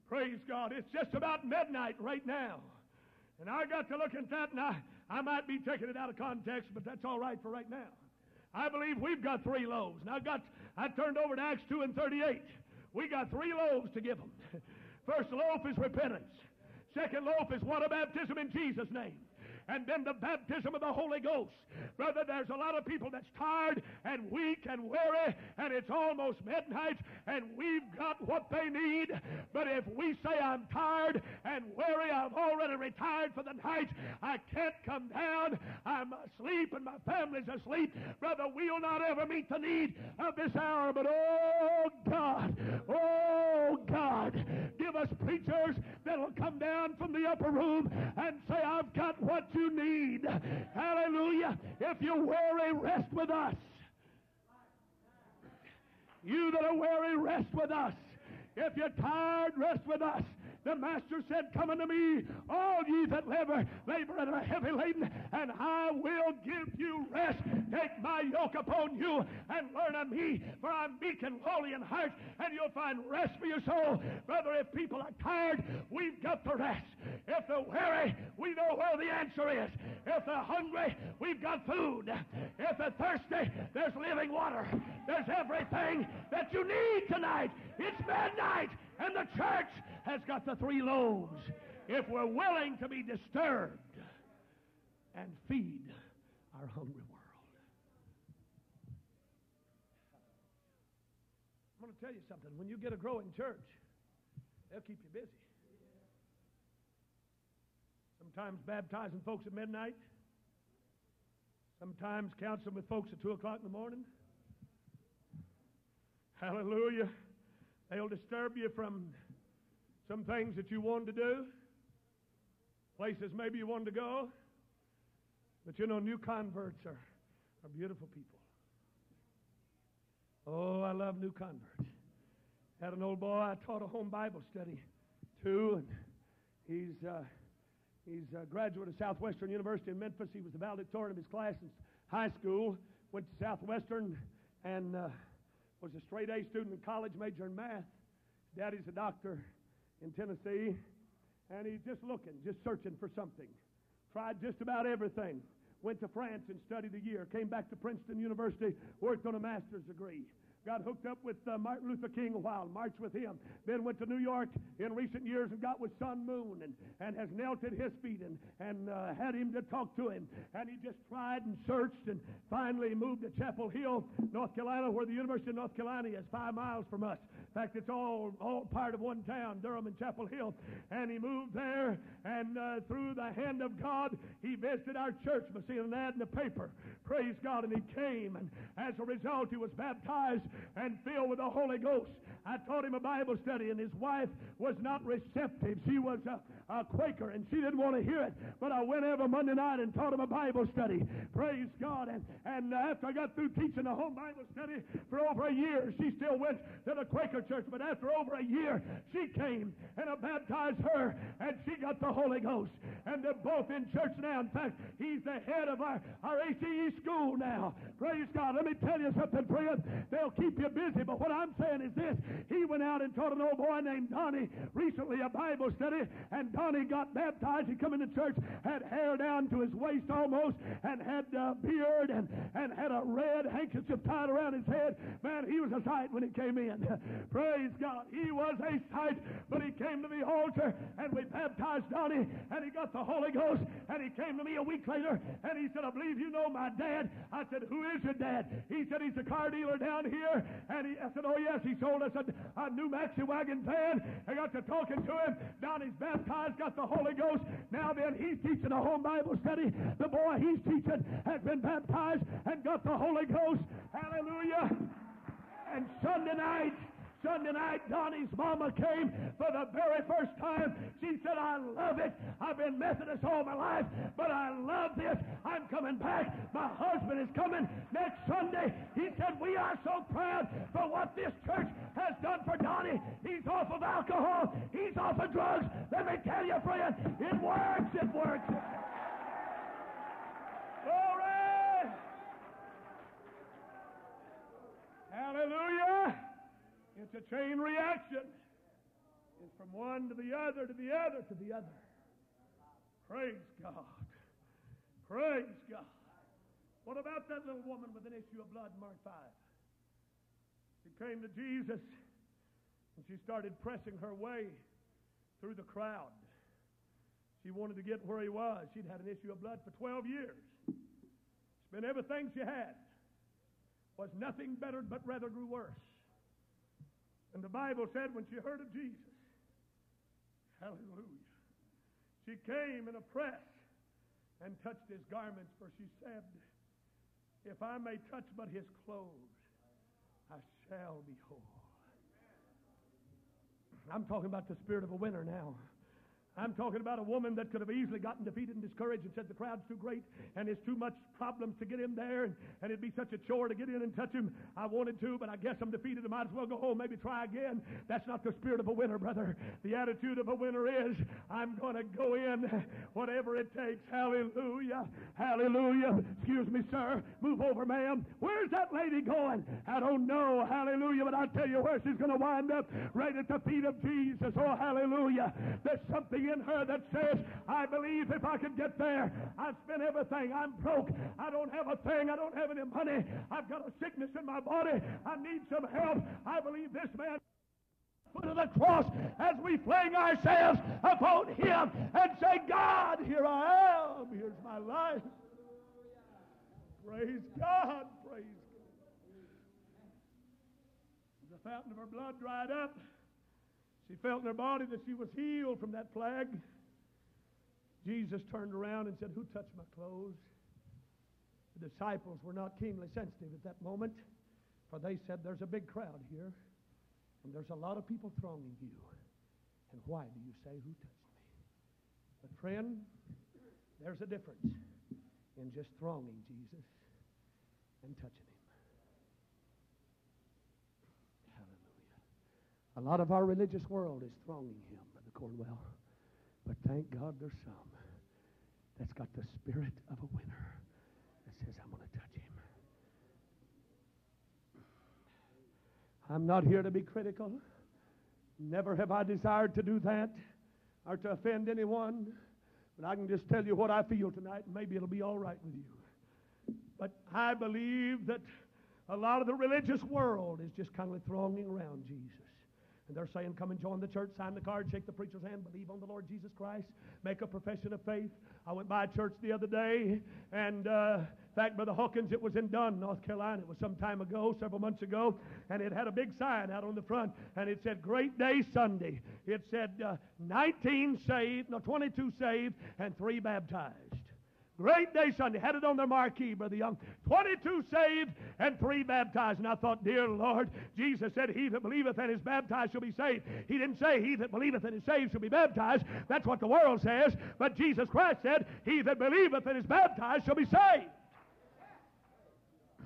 Praise God. It's just about midnight right now. And I got to look at that, and I, I might be taking it out of context, but that's all right for right now. I believe we've got three loaves. Now, I got I turned over to Acts 2 and 38. We got three loaves to give them. First loaf is repentance. Second loaf is water baptism in Jesus' name. And then the baptism of the Holy Ghost. Brother, there's a lot of people that's tired and weak and weary, and it's almost midnight, and we've got what they need. But if we say, I'm tired and weary, I've already retired for the night, I can't come down, I'm asleep, and my family's asleep, brother, we'll not ever meet the need of this hour. But oh God, oh God, give us preachers that'll come down from the upper room and say, I've got what you need. Hallelujah. If you're weary, rest with us. You that are weary, rest with us. If you're tired, rest with us. The Master said, Come unto me, all ye that labor, labor and are heavy laden, and I will give you rest. Take my yoke upon you and learn of me, for I'm meek and lowly in heart, and you'll find rest for your soul. Brother, if people are tired, we've got the rest. If they're weary, we know where the answer is. If they're hungry, we've got food. If they're thirsty, there's living water. There's everything that you need tonight. It's midnight, and the church has got the three loaves. If we're willing to be disturbed and feed our hungry world. I'm going to tell you something. When you get a growing church, they'll keep you busy. Sometimes baptizing folks at midnight. Sometimes counseling with folks at 2 o'clock in the morning. Hallelujah. They'll disturb you from some things that you wanted to do, places maybe you wanted to go. But you know, new converts are, are beautiful people. Oh, I love new converts. Had an old boy I taught a home Bible study to, and he's uh, he's a graduate of Southwestern University in Memphis. He was the valedictorian of his class in high school. Went to Southwestern and uh, was a straight A student in college, major in math. Daddy's a doctor in Tennessee, and he's just looking, just searching for something. Tried just about everything. Went to France and studied a year. Came back to Princeton University, worked on a master's degree got hooked up with uh, Martin Luther King a while, marched with him. Then went to New York in recent years and got with Sun Moon and, and has knelt at his feet and, and uh, had him to talk to him. And he just tried and searched and finally moved to Chapel Hill, North Carolina, where the University of North Carolina is five miles from us. In fact, it's all, all part of one town, Durham and Chapel Hill. And he moved there, and uh, through the hand of God, he visited our church by seeing an ad in the paper. Praise God. And he came, and as a result, he was baptized and filled with the Holy Ghost. I taught him a Bible study, and his wife was not receptive. She was a, a Quaker, and she didn't want to hear it. But I went every Monday night and taught him a Bible study. Praise God. And, and after I got through teaching the home Bible study for over a year, she still went to the Quaker church. But after over a year, she came, and I baptized her, and she got the Holy Ghost. And they're both in church now. In fact, he's the head of our, our ACE school now. Praise God. Let me tell you something, friend. They'll keep you busy, but what I'm saying is this he went out and taught an old boy named Donnie recently a Bible study, and Donnie got baptized. He come into church, had hair down to his waist almost, and had a beard, and, and had a red handkerchief tied around his head. Man, he was a sight when he came in. Praise God. He was a sight, but he came to the altar, and we baptized Donnie, and he got the Holy Ghost, and he came to me a week later, and he said, I believe you know my dad. I said, Who is your dad? He said, He's a car dealer down here. And he, I said, Oh, yes. He sold us a, a new Maxi Wagon van. I got to talking to him. He's baptized, got the Holy Ghost. Now then, he's teaching a home Bible study. The boy he's teaching has been baptized and got the Holy Ghost. Hallelujah. And Sunday night, Sunday night, Donnie's mama came for the very first time. She said, I love it. I've been Methodist all my life, but I love this. I'm coming back. My husband is coming next Sunday. He said, We are so proud for what this church has done for Donnie. He's off of alcohol, he's off of drugs. Let me tell you, friend, it works. It works. Glory! Hallelujah! It's a chain reaction. It's from one to the other, to the other, to the other. Praise God. Praise God. What about that little woman with an issue of blood, Mark 5? She came to Jesus and she started pressing her way through the crowd. She wanted to get where he was. She'd had an issue of blood for 12 years. Spent everything she had. Was nothing better, but rather grew worse. And the Bible said when she heard of Jesus, hallelujah, she came in a press and touched his garments, for she said, If I may touch but his clothes, I shall be whole. I'm talking about the spirit of a winner now. I'm talking about a woman that could have easily gotten defeated and discouraged and said the crowd's too great and it's too much problems to get in there and, and it'd be such a chore to get in and touch him. I wanted to, but I guess I'm defeated. I might as well go home, maybe try again. That's not the spirit of a winner, brother. The attitude of a winner is I'm going to go in whatever it takes. Hallelujah. Hallelujah. Excuse me, sir. Move over, ma'am. Where's that lady going? I don't know. Hallelujah. But I'll tell you where she's going to wind up right at the feet of Jesus. Oh, hallelujah. There's something in her that says, I believe if I could get there, I've spent everything. I'm broke. I don't have a thing. I don't have any money. I've got a sickness in my body. I need some help. I believe this man foot of the cross as we fling ourselves upon him and say, God, here I am. Here's my life. Praise God. Praise God. The fountain of her blood dried up. She felt in her body that she was healed from that plague. Jesus turned around and said, Who touched my clothes? The disciples were not keenly sensitive at that moment, for they said, There's a big crowd here, and there's a lot of people thronging you. And why do you say, Who touched me? But, friend, there's a difference in just thronging Jesus and touching him. A lot of our religious world is thronging him, Brother Cornwell. But thank God there's some that's got the spirit of a winner that says, I'm going to touch him. I'm not here to be critical. Never have I desired to do that or to offend anyone. But I can just tell you what I feel tonight, and maybe it'll be all right with you. But I believe that a lot of the religious world is just kind of thronging around Jesus. And they're saying, come and join the church, sign the card, shake the preacher's hand, believe on the Lord Jesus Christ, make a profession of faith. I went by a church the other day, and uh, in fact, Brother Hawkins, it was in Dunn, North Carolina. It was some time ago, several months ago, and it had a big sign out on the front, and it said, Great Day Sunday. It said, uh, 19 saved, no, 22 saved, and 3 baptized. Great day Sunday. Had it on their marquee, Brother Young. 22 saved and 3 baptized. And I thought, dear Lord, Jesus said, He that believeth and is baptized shall be saved. He didn't say, He that believeth and is saved shall be baptized. That's what the world says. But Jesus Christ said, He that believeth and is baptized shall be saved.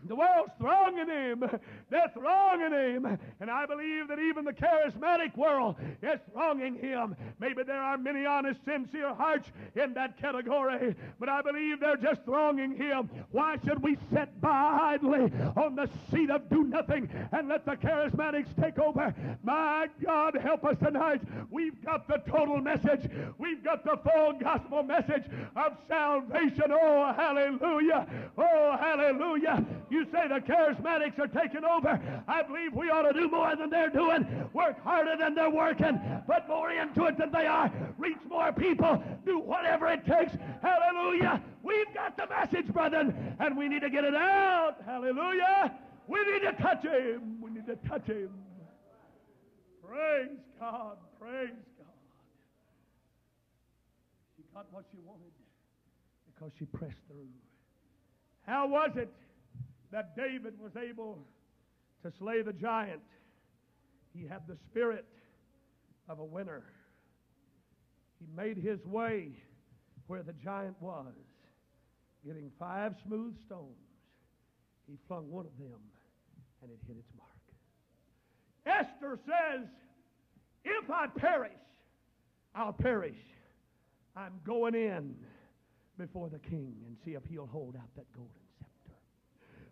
The world's thronging him. They're thronging him. And I believe that even the charismatic world is thronging him. Maybe there are many honest, sincere hearts in that category, but I believe they're just thronging him. Why should we sit by idly on the seat of do nothing and let the charismatics take over? My God, help us tonight. We've got the total message. We've got the full gospel message of salvation. Oh, hallelujah. Oh, hallelujah. You say the charismatics are taking over. I believe we ought to do more than they're doing, work harder than they're working, put more into it than they are, reach more people, do whatever it takes. Hallelujah. We've got the message, brethren, and we need to get it out. Hallelujah. We need to touch him. We need to touch him. Praise God. Praise God. She got what she wanted because she pressed through. How was it? That David was able to slay the giant. He had the spirit of a winner. He made his way where the giant was, getting five smooth stones. He flung one of them, and it hit its mark. Esther says, If I perish, I'll perish. I'm going in before the king and see if he'll hold out that golden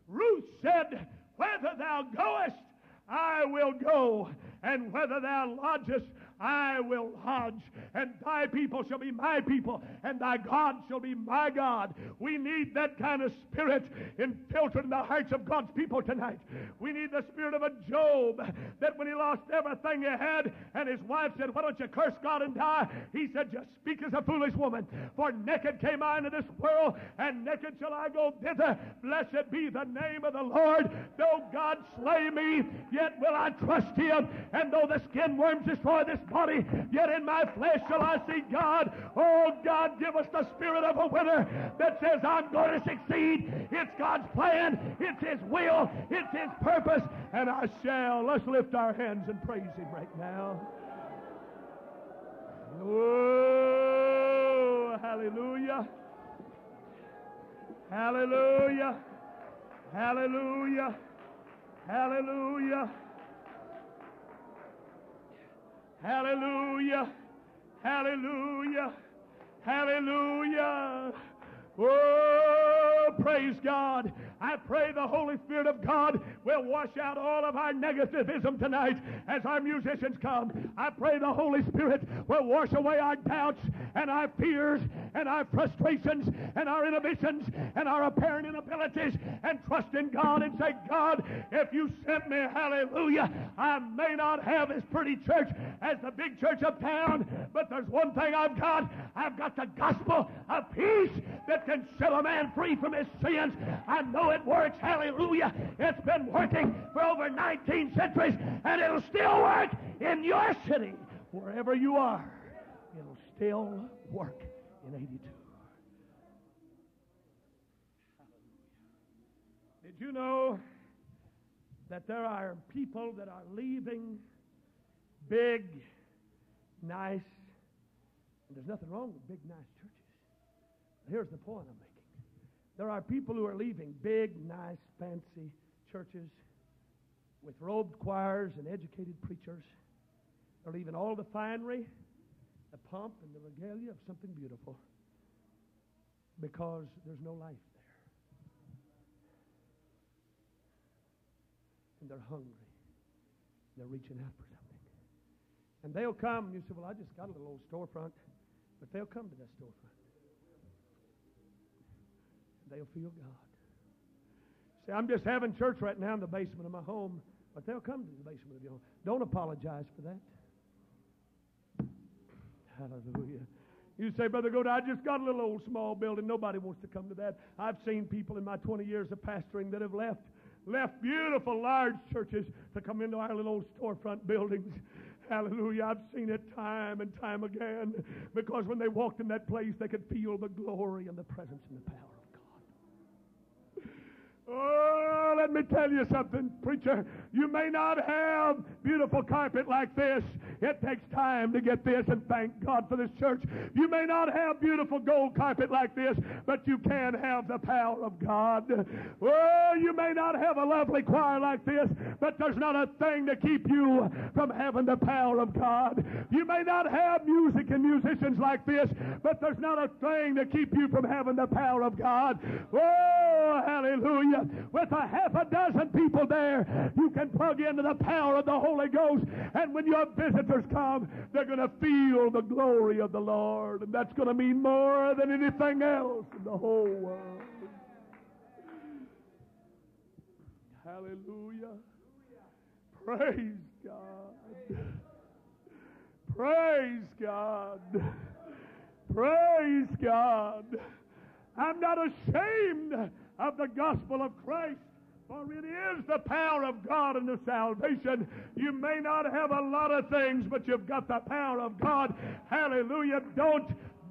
Ruth said, Whether thou goest, I will go, and whether thou lodgest, I will lodge, and thy people shall be my people, and thy God shall be my God. We need that kind of spirit infiltrated in the hearts of God's people tonight. We need the spirit of a Job that when he lost everything he had, and his wife said, Why don't you curse God and die? He said, Just speak as a foolish woman. For naked came I into this world, and naked shall I go thither. Blessed be the name of the Lord. Though God slay me, yet will I trust him. And though the skin worms destroy this body, yet in my flesh shall I see God. Oh, God, give us the spirit of a winner that says, I'm going to succeed. It's God's plan, it's His will, it's His purpose, and I shall. Let's lift our hands and praise Him right now. Oh, hallelujah. Hallelujah. Hallelujah. Hallelujah. Hallelujah. Hallelujah. Hallelujah. Oh, praise God. I pray the Holy Spirit of God will wash out all of our negativism tonight as our musicians come. I pray the Holy Spirit will wash away our doubts and our fears and our frustrations and our inhibitions and our apparent inabilities and trust in God and say, God, if you sent me, hallelujah, I may not have as pretty church as the big church of town, but there's one thing I've got. I've got the gospel of peace that can set a man free from his sins. I know it works. Hallelujah. It's been working for over 19 centuries, and it'll still work in your city, wherever you are. It'll still work in 82. Did you know that there are people that are leaving big, nice, and there's nothing wrong with big, nice churches. Here's the point I'm making. There are people who are leaving big, nice, fancy churches with robed choirs and educated preachers. They're leaving all the finery, the pomp, and the regalia of something beautiful because there's no life there. And they're hungry. They're reaching out for something. And they'll come, you say, Well, I just got a little old storefront. But they'll come to that storefront. They'll feel God. Say, I'm just having church right now in the basement of my home, but they'll come to the basement of your home. Don't apologize for that. Hallelujah. You say, Brother Goda, I just got a little old small building. Nobody wants to come to that. I've seen people in my 20 years of pastoring that have left left beautiful large churches to come into our little old storefront buildings. Hallelujah. I've seen it time and time again because when they walked in that place, they could feel the glory and the presence and the power. Oh, let me tell you something, preacher. You may not have beautiful carpet like this. It takes time to get this, and thank God for this church. You may not have beautiful gold carpet like this, but you can have the power of God. Oh, you may not have a lovely choir like this, but there's not a thing to keep you from having the power of God. You may not have music and musicians like this, but there's not a thing to keep you from having the power of God. Oh, hallelujah. With a half a dozen people there, you can plug into the power of the Holy Ghost, and when your visitors come, they're going to feel the glory of the Lord, and that's going to mean more than anything else in the whole world. Hallelujah. Praise God. Praise God. Praise God. I'm not ashamed of the gospel of Christ. For it is the power of God unto salvation. You may not have a lot of things, but you've got the power of God. Hallelujah. Don't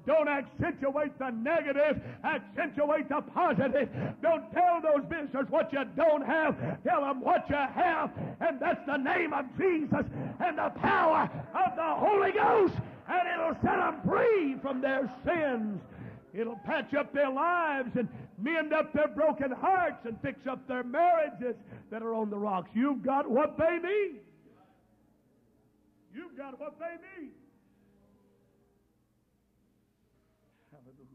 don't accentuate the negative, accentuate the positive. Don't tell those visitors what you don't have. Tell them what you have, and that's the name of Jesus and the power of the Holy Ghost, and it'll set them free from their sins. It'll patch up their lives and mend up their broken hearts and fix up their marriages that are on the rocks. You've got what they need. You've got what they need. Hallelujah.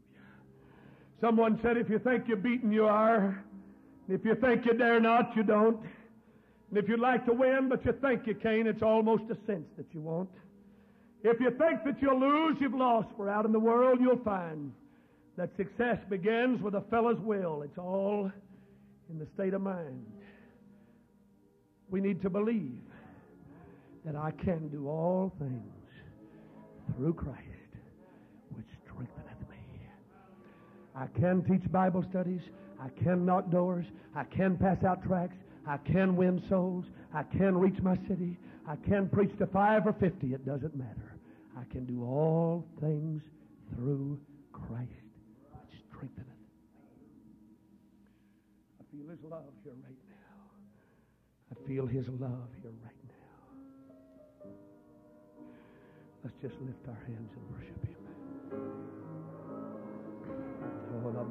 Someone said, if you think you're beaten, you are. If you think you dare not, you don't. And if you'd like to win, but you think you can't, it's almost a sense that you won't. If you think that you'll lose, you've lost. For out in the world, you'll find that success begins with a fellow's will. It's all in the state of mind. We need to believe that I can do all things through Christ, which strengtheneth me. I can teach Bible studies. I can knock doors. I can pass out tracts. I can win souls. I can reach my city. I can preach to five or fifty. It doesn't matter. I can do all things through Christ, which strengtheneth me. I feel His love here right now. I feel His love here right now. Let's just lift our hands and worship Him. Oh, la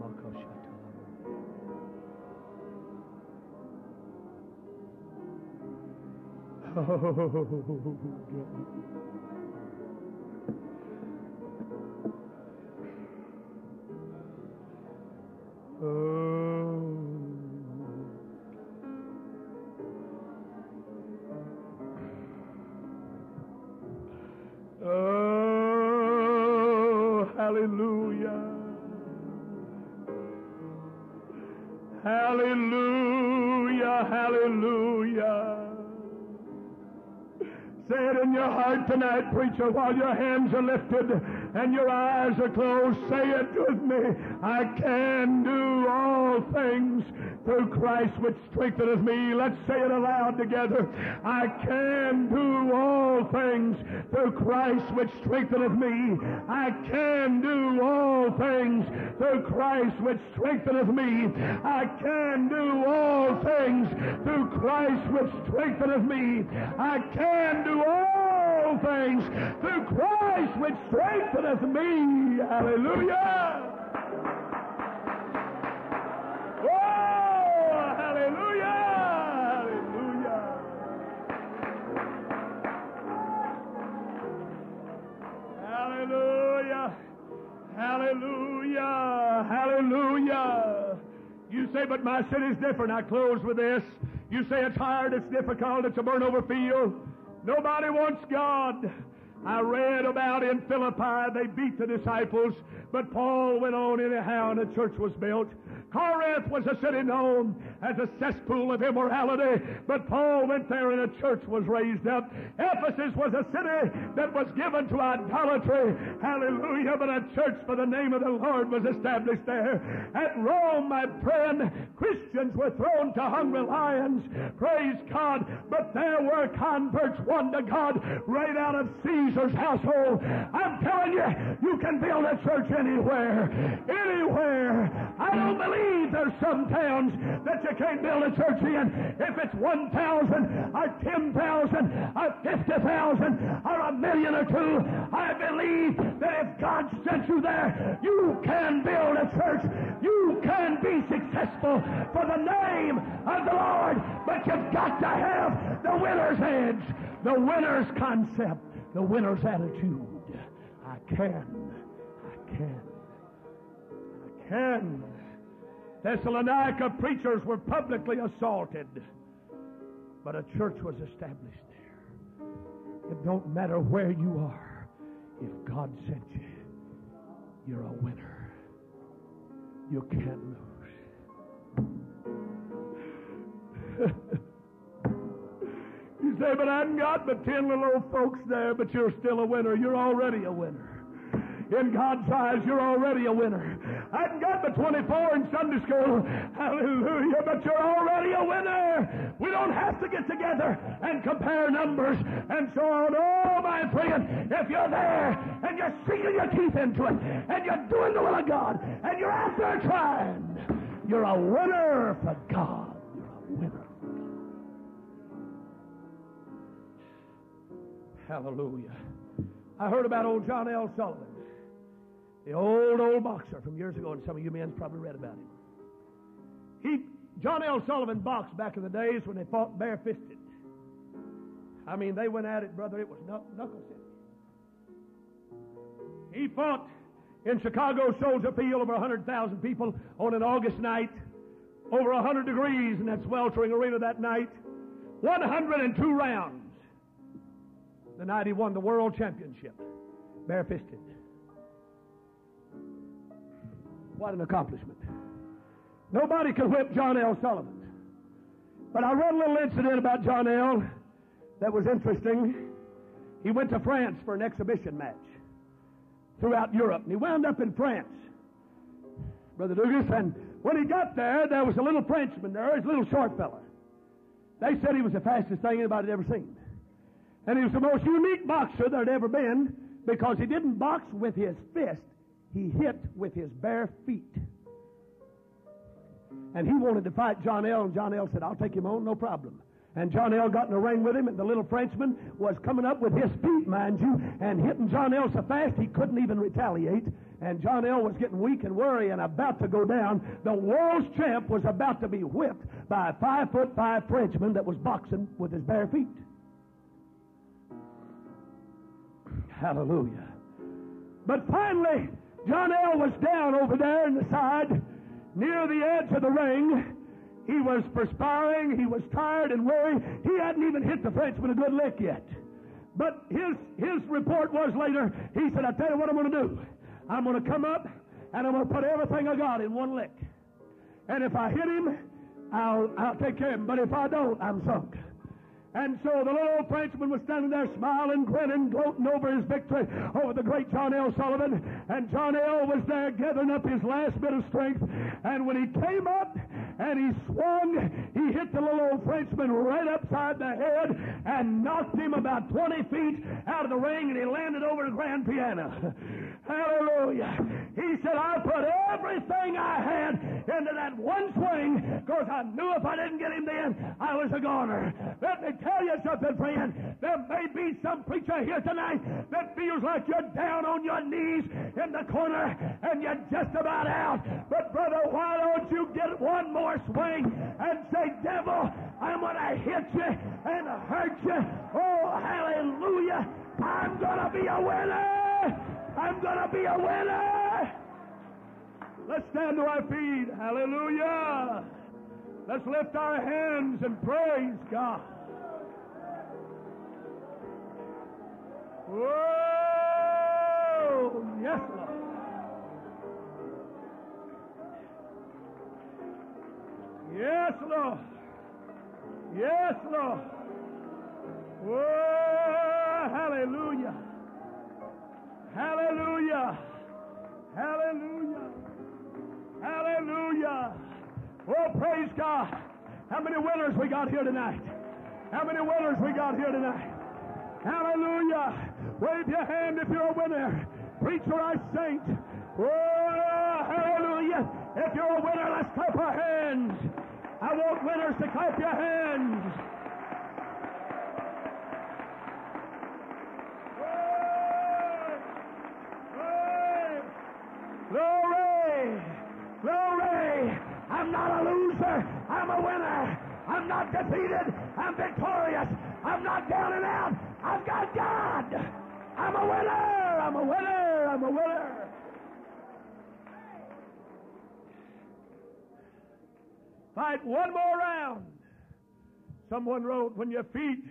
in tonight, preacher, while your hands are lifted and your eyes are closed. Say it with me. I can do all things through Christ which strengtheneth me. Let's say it aloud together. I can do all things through Christ which strengtheneth me. I can do all things through Christ which strengtheneth me. I can do all things through Christ which strengtheneth me. I can do all things through Christ which strengtheneth me. Hallelujah. Oh, hallelujah. Hallelujah. Hallelujah. Hallelujah. Hallelujah. You say, but my city's different. I close with this. You say it's hard, it's difficult, it's a burnover field. Nobody wants God. I read about in Philippi, they beat the disciples, but Paul went on anyhow and a church was built. Corinth was a city known as a cesspool of immorality, but Paul went there and a church was raised up. Ephesus was a city that was given to idolatry. Hallelujah. But a church for the name of the Lord was established there. At Rome, my friend, Christians were thrown to hungry lions. Praise God. But there were converts won to God right out of Caesar's household. I'm telling you, you can build a church anywhere. Anywhere. I don't believe there's some towns that you can't build a church in. If it's 1,000 or 10,000 or 50,000 or a million or two, I believe that if God sent you there, you can build a church. You can be successful for the name of the Lord. But you've got to have the winner's edge, the winner's concept, the winner's attitude. I can. I can. I can. Thessalonica preachers were publicly assaulted, but a church was established there. It don't matter where you are. If God sent you, you're a winner. You can't lose. you say, but I haven't got but ten little old folks there, but you're still a winner. You're already a winner. In God's eyes, you're already a winner. I haven't got the 24 in Sunday school. Hallelujah. But you're already a winner. We don't have to get together and compare numbers and so on. Oh, my friend, if you're there and you're sinking your teeth into it and you're doing the will of God and you're out there trying, you're a winner for God. You're a winner. Hallelujah. I heard about old John L. Sullivan. The old, old boxer from years ago, and some of you men probably read about him. He, John L. Sullivan boxed back in the days when they fought barefisted. I mean, they went at it, brother. It was knuckle He fought in Chicago Soldier Field over 100,000 people on an August night, over 100 degrees in that sweltering arena that night. 102 rounds. the night he won the world championship, barefisted. What an accomplishment. Nobody can whip John L. Sullivan. But I read a little incident about John L. that was interesting. He went to France for an exhibition match throughout Europe, and he wound up in France, Brother Dugas. And when he got there, there was a little Frenchman there, his little short fella. They said he was the fastest thing anybody had ever seen. And he was the most unique boxer there'd ever been because he didn't box with his fist, he hit with his bare feet. And he wanted to fight John L., and John L. said, I'll take him on, no problem. And John L. got in the ring with him, and the little Frenchman was coming up with his feet, mind you, and hitting John L. so fast he couldn't even retaliate. And John L. was getting weak and weary and about to go down. The world's champ was about to be whipped by a five foot five Frenchman that was boxing with his bare feet. Hallelujah. But finally, John L. was down over there in the side near the edge of the ring. He was perspiring. He was tired and weary. He hadn't even hit the Frenchman a good lick yet. But his, his report was later, he said, I tell you what I'm going to do. I'm going to come up and I'm going to put everything I got in one lick. And if I hit him, I'll, I'll take care of him. But if I don't, I'm sunk. And so the little old Frenchman was standing there smiling, grinning, gloating over his victory over the great John L. Sullivan. And John L. was there gathering up his last bit of strength. And when he came up and he swung, he hit the little old Frenchman right upside the head and knocked him about 20 feet out of the ring and he landed over the grand piano. Hallelujah. He said, I put everything I had into that one swing because I knew if I didn't get him then, I was a goner. Let me tell you something, friend. There may be some preacher here tonight that feels like you're down on your knees in the corner and you're just about out. But, brother, why don't you get one more swing and say, Devil, I'm going to hit you and hurt you. Oh, hallelujah. I'm going to be a winner. I'm going to be a winner. Let's stand to our feet. Hallelujah. Let's lift our hands and praise God. Whoa! Yes, Lord. Yes, Lord. Yes, Lord. Whoa! Hallelujah. Hallelujah. Hallelujah. Hallelujah. Oh, praise God. How many winners we got here tonight? How many winners we got here tonight? Hallelujah. Wave your hand if you're a winner. Preacher, I saint. Oh, hallelujah. If you're a winner, let's clap our hands. I want winners to clap your hands. Glory! Glory! I'm not a loser. I'm a winner. I'm not defeated. I'm victorious. I'm not down and out. I've got God. I'm a winner. I'm a winner. I'm a winner. Fight one more round. Someone wrote, when your feet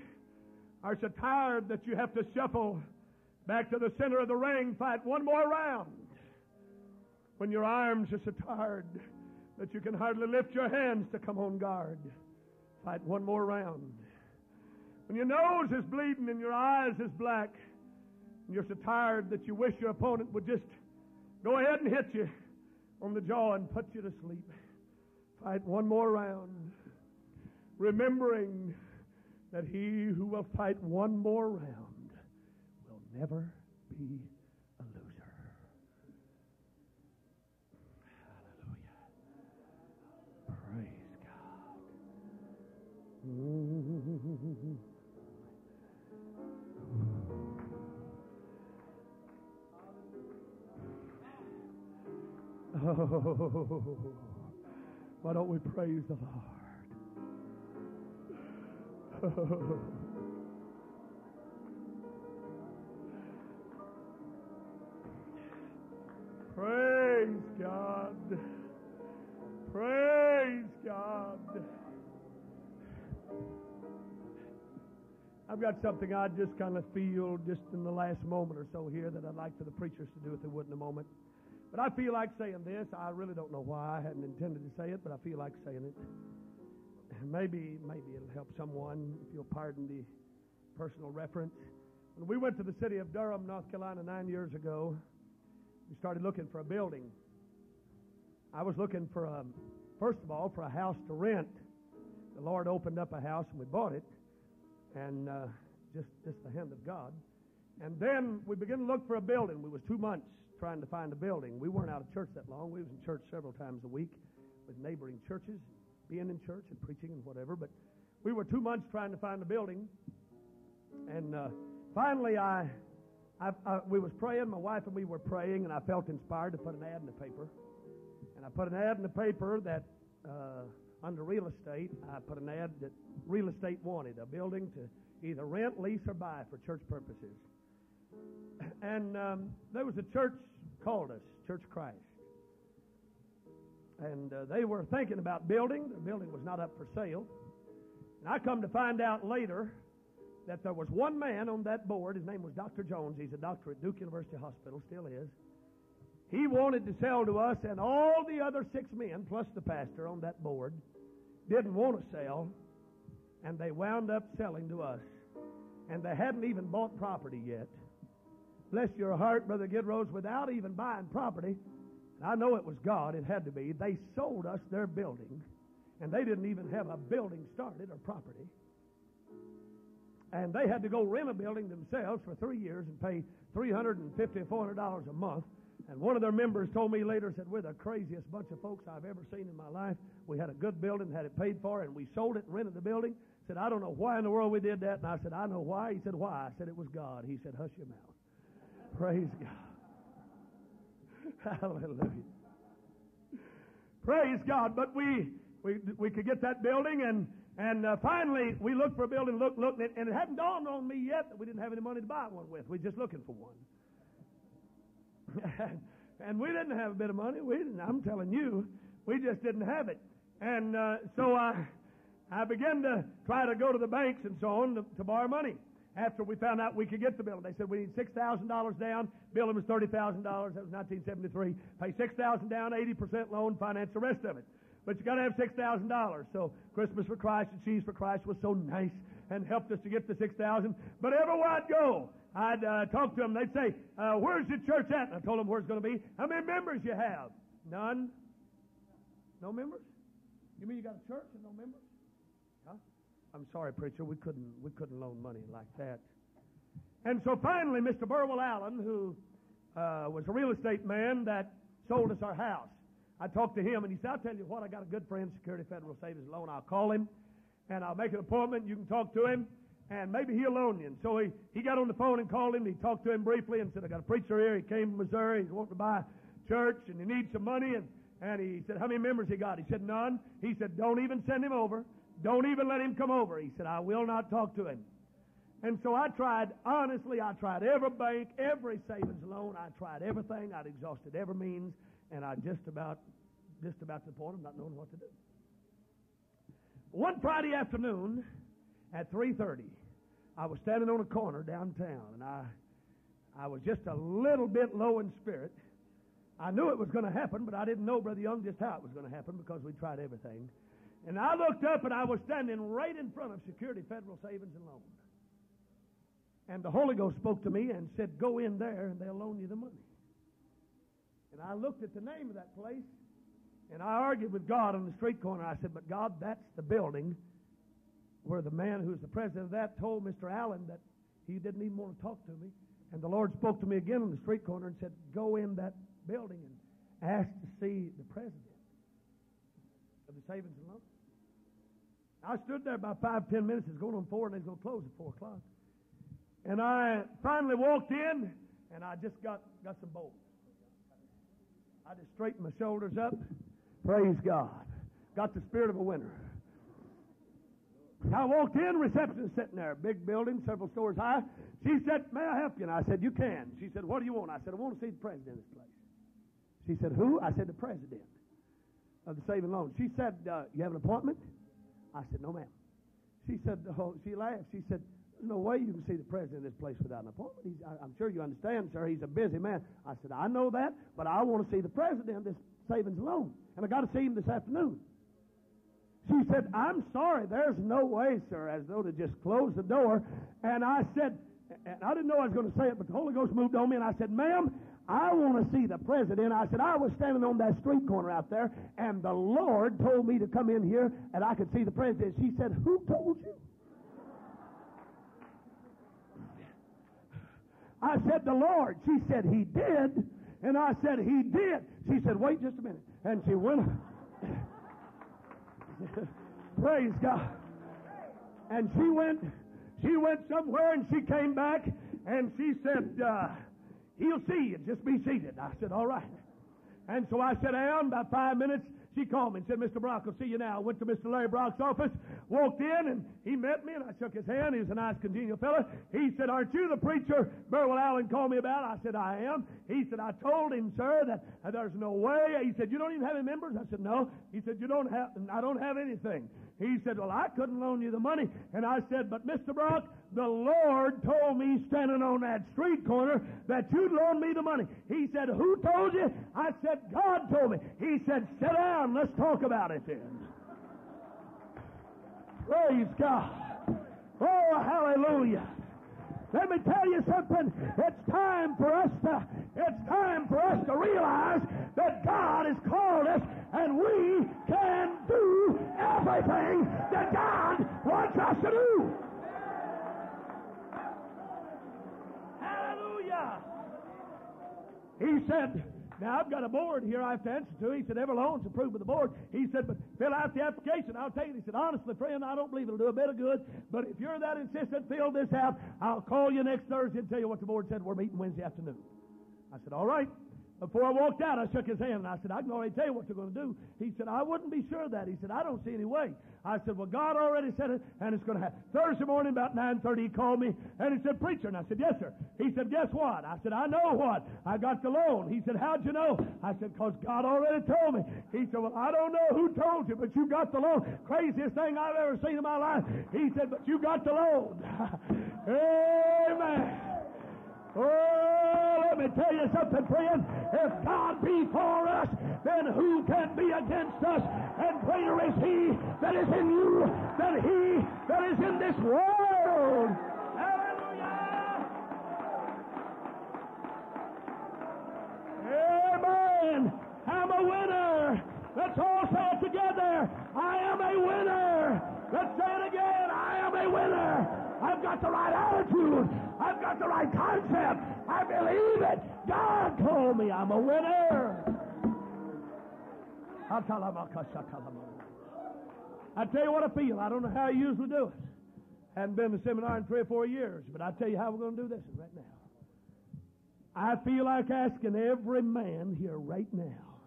are so tired that you have to shuffle back to the center of the ring, fight one more round. When your arms are so tired that you can hardly lift your hands to come on guard, fight one more round. When your nose is bleeding and your eyes is black, and you're so tired that you wish your opponent would just go ahead and hit you on the jaw and put you to sleep. Fight one more round, remembering that he who will fight one more round will never be a loser. Hallelujah. Praise God. Mm. Oh, why don't we praise the Lord? praise God. Praise God. I've got something I just kind of feel just in the last moment or so here that I'd like for the preachers to do if they would in a moment. But I feel like saying this. I really don't know why. I hadn't intended to say it, but I feel like saying it. Maybe, maybe it'll help someone if you'll pardon the personal reference. When we went to the city of Durham, North Carolina, nine years ago, we started looking for a building. I was looking for a, first of all, for a house to rent. The Lord opened up a house and we bought it, and uh, just just the hand of God. And then we began to look for a building. We was two months trying to find a building. We weren't out of church that long. We was in church several times a week with neighboring churches, being in church and preaching and whatever. But we were two months trying to find a building, and uh, finally I, I, I, we was praying. My wife and we were praying, and I felt inspired to put an ad in the paper. And I put an ad in the paper that uh, under real estate, I put an ad that real estate wanted a building to either rent, lease, or buy for church purposes. And um, there was a church called us, Church Christ. And uh, they were thinking about building. The building was not up for sale. And I come to find out later that there was one man on that board. His name was Dr. Jones. He's a doctor at Duke University Hospital, still is. He wanted to sell to us, and all the other six men, plus the pastor on that board, didn't want to sell, and they wound up selling to us. And they hadn't even bought property yet. Bless your heart, Brother Gidrose, without even buying property. And I know it was God, it had to be. They sold us their building, and they didn't even have a building started or property. And they had to go rent a building themselves for three years and pay $350 or $400 a month. And one of their members told me later, said, We're the craziest bunch of folks I've ever seen in my life. We had a good building, had it paid for, and we sold it and rented the building. Said, I don't know why in the world we did that. And I said, I know why. He said, Why? I said, It was God. He said, Hush your mouth. Praise God. Hallelujah. Praise God. But we, we, we could get that building, and, and uh, finally we looked for a building, looked, looked, and it hadn't dawned on me yet that we didn't have any money to buy one with. We are just looking for one. and we didn't have a bit of money. We didn't. I'm telling you, we just didn't have it. And uh, so I, I began to try to go to the banks and so on to, to borrow money after we found out we could get the building. They said we need $6,000 down. Building was $30,000. That was 1973. Pay 6000 down, 80% loan, finance the rest of it. But you got to have $6,000. So Christmas for Christ and Sheaves for Christ was so nice and helped us to get the 6000 But everywhere I'd go, I'd uh, talk to them. They'd say, uh, where's your church at? And I told them where it's going to be. How many members you have? None? No members? You mean you got a church and no members? I'm sorry, preacher, we couldn't we couldn't loan money like that. And so finally, Mr. Burwell Allen, who uh, was a real estate man that sold us our house, I talked to him and he said, "I'll tell you what, I got a good friend, Security Federal Savings Loan. I'll call him and I'll make an appointment. You can talk to him." and maybe he'll loan you. And so he, he got on the phone and called him. He talked to him briefly and said, I got a preacher here. He came from Missouri. He's wanting to buy a church and he needs some money. And, and he said, How many members he got? He said, None. He said, Don't even send him over. Don't even let him come over. He said, I will not talk to him. And so I tried, honestly, I tried every bank, every savings loan. I tried everything. I'd exhausted every means, and I just about, just about to the point of not knowing what to do. One Friday afternoon at 3.30, I was standing on a corner downtown, and I, I was just a little bit low in spirit. I knew it was going to happen, but I didn't know, Brother Young, just how it was going to happen because we tried everything. And I looked up and I was standing right in front of Security Federal Savings and Loan. And the Holy Ghost spoke to me and said, Go in there and they'll loan you the money. And I looked at the name of that place and I argued with God on the street corner. I said, But God, that's the building where the man who's the president of that told Mr. Allen that he didn't even want to talk to me. And the Lord spoke to me again on the street corner and said, Go in that building and ask to see the president of the savings and loan. I stood there about five, ten minutes. It's going on four, and it's going to close at four o'clock. And I finally walked in, and I just got, got some bolts. I just straightened my shoulders up. Praise God. Got the spirit of a winner. I walked in, receptionist sitting there, big building, several stories high. She said, May I help you? And I said, You can. She said, What do you want? I said, I want to see the president of this place. She said, Who? I said, The president of the saving loan. She said, uh, You have an appointment? I said, No, ma'am. She said, oh, She laughed. She said, There's no way you can see the president of this place without an appointment. He's, I, I'm sure you understand, sir. He's a busy man. I said, I know that, but I want to see the president of this savings loan. And I got to see him this afternoon. She said, I'm sorry, there's no way, sir, as though to just close the door. And I said, and I didn't know I was going to say it, but the Holy Ghost moved on me, and I said, ma'am, I want to see the president. I said, I was standing on that street corner out there, and the Lord told me to come in here, and I could see the president. She said, Who told you? I said, The Lord. She said, He did. And I said, He did. She said, Wait just a minute. And she went. Praise God. And she went, she went somewhere and she came back and she said, uh, He'll see you. Just be seated. I said, All right. And so I sat down about five minutes she called me and said, Mr. Brock, I'll see you now. Went to Mr. Larry Brock's office, walked in, and he met me, and I shook his hand. He was a nice, congenial fellow. He said, Aren't you the preacher Burwell Allen called me about? I said, I am. He said, I told him, sir, that there's no way. He said, You don't even have any members? I said, No. He said, You don't have, I don't have anything. He said, Well, I couldn't loan you the money. And I said, But Mr. Brock, the Lord told me standing on that street corner that you'd loan me the money. He said, Who told you? I said, God told me. He said, Sit down, let's talk about it then. Praise God. Oh, hallelujah. Let me tell you something. It's time for us to, it's time for us to realize that God has called us and we can do everything that God wants us to do. Hallelujah. He said, now I've got a board here I have to answer to. He said, every loan's approved by the board. He said, but fill out the application. I'll take it. He said, honestly, friend, I don't believe it'll do a bit of good. But if you're that insistent, fill this out. I'll call you next Thursday and tell you what the board said. We're meeting Wednesday afternoon. I said, all right. Before I walked out, I shook his hand and I said, I can already tell you what you're going to do. He said, I wouldn't be sure of that. He said, I don't see any way. I said, well, God already said it and it's going to happen. Thursday morning about 9.30, he called me and he said, preacher. And I said, yes, sir. He said, guess what? I said, I know what. I got the loan. He said, how'd you know? I said, because God already told me. He said, well, I don't know who told you, but you got the loan. Craziest thing I've ever seen in my life. He said, but you got the loan. Amen. Tell you something, friend. If God be for us, then who can be against us? And greater is He that is in you than He that is in this world. Hallelujah! Amen. I'm a winner. Let's all say it together. I am a winner. Let's say it again. I am a winner. I've got the right attitude. I've got the right concept. I believe it. God told me I'm a winner. I tell you what I feel. I don't know how I usually do it. Hadn't been to seminar in three or four years, but I tell you how we're going to do this right now. I feel like asking every man here right now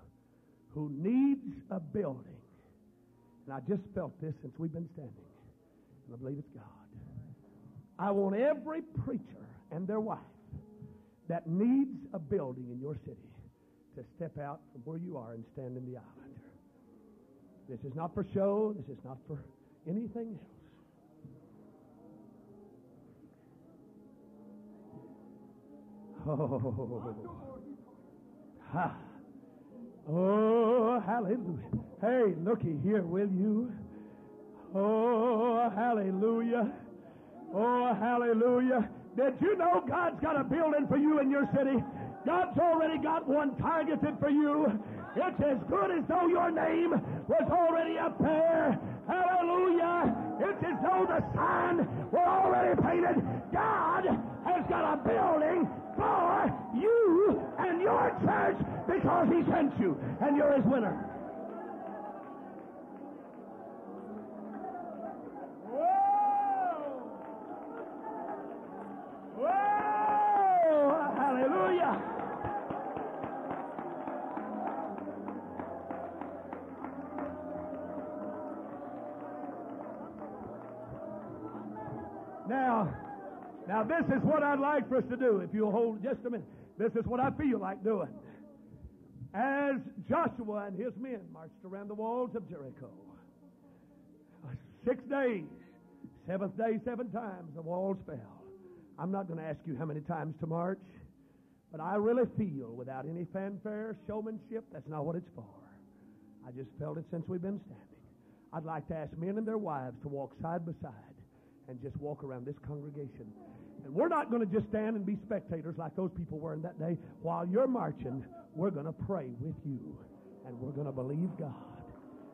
who needs a building, and I just felt this since we've been standing, and I believe it's God. I want every preacher and their wife that needs a building in your city to step out from where you are and stand in the aisle. This is not for show. This is not for anything else. Oh, ha. oh, hallelujah. Hey, looky here, will you? Oh, hallelujah. Oh, hallelujah. Did you know God's got a building for you in your city? God's already got one targeted for you. It's as good as though your name was already up there. Hallelujah. It's as though the sign were already painted. God has got a building for you and your church because He sent you, and you're His winner. Now, this is what I'd like for us to do, if you'll hold just a minute. This is what I feel like doing. As Joshua and his men marched around the walls of Jericho, six days, Seventh day, seven times the walls fell. I'm not going to ask you how many times to march, but I really feel without any fanfare, showmanship, that's not what it's for. I just felt it since we've been standing. I'd like to ask men and their wives to walk side by side and just walk around this congregation. And we're not going to just stand and be spectators like those people were in that day. While you're marching, we're going to pray with you. And we're going to believe God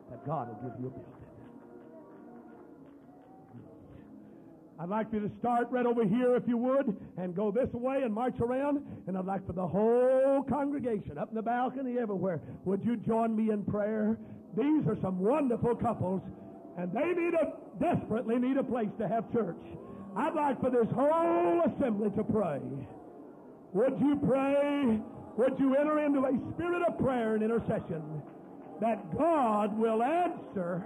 that God will give you a building. I'd like you to start right over here, if you would, and go this way and march around. And I'd like for the whole congregation, up in the balcony, everywhere, would you join me in prayer? These are some wonderful couples, and they need a desperately need a place to have church. I'd like for this whole assembly to pray. Would you pray? Would you enter into a spirit of prayer and intercession that God will answer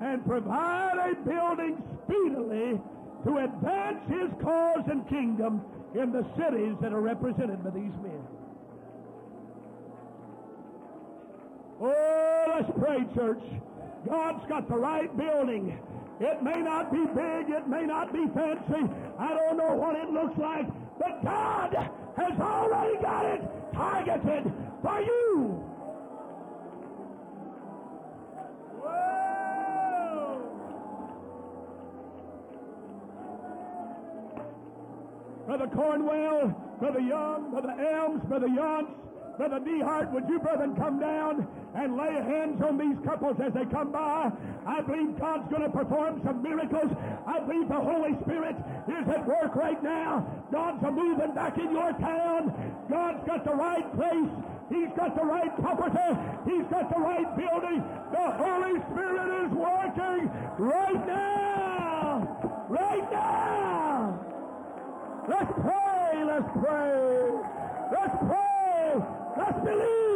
and provide a building speedily to advance his cause and kingdom in the cities that are represented by these men. Oh, let's pray, church. God's got the right building. It may not be big, it may not be fancy. I don't know what it looks like, but God has already got it targeted for you. Brother Cornwell, Brother Young, Brother Elms, Brother Yance, Brother Dehart, would you, brethren, come down and lay hands on these couples as they come by? I believe God's going to perform some miracles. I believe the Holy Spirit is at work right now. God's a moving back in your town. God's got the right place. He's got the right property. He's got the right building. The Holy Spirit is working right now. Right now. Let's pray. Let's pray. Let's pray believe.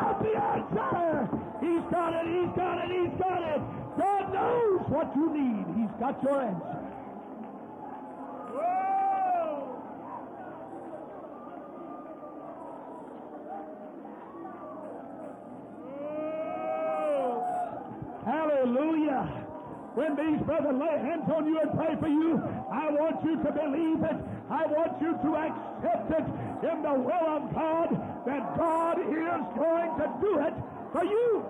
Got the answer. He's got it, he's got it, he's got it. God knows what you need. He's got your answer. Hallelujah. When these brothers lay hands on you and pray for you, I want you to believe it. I want you to accept it in the will of God that God is going to do it for you.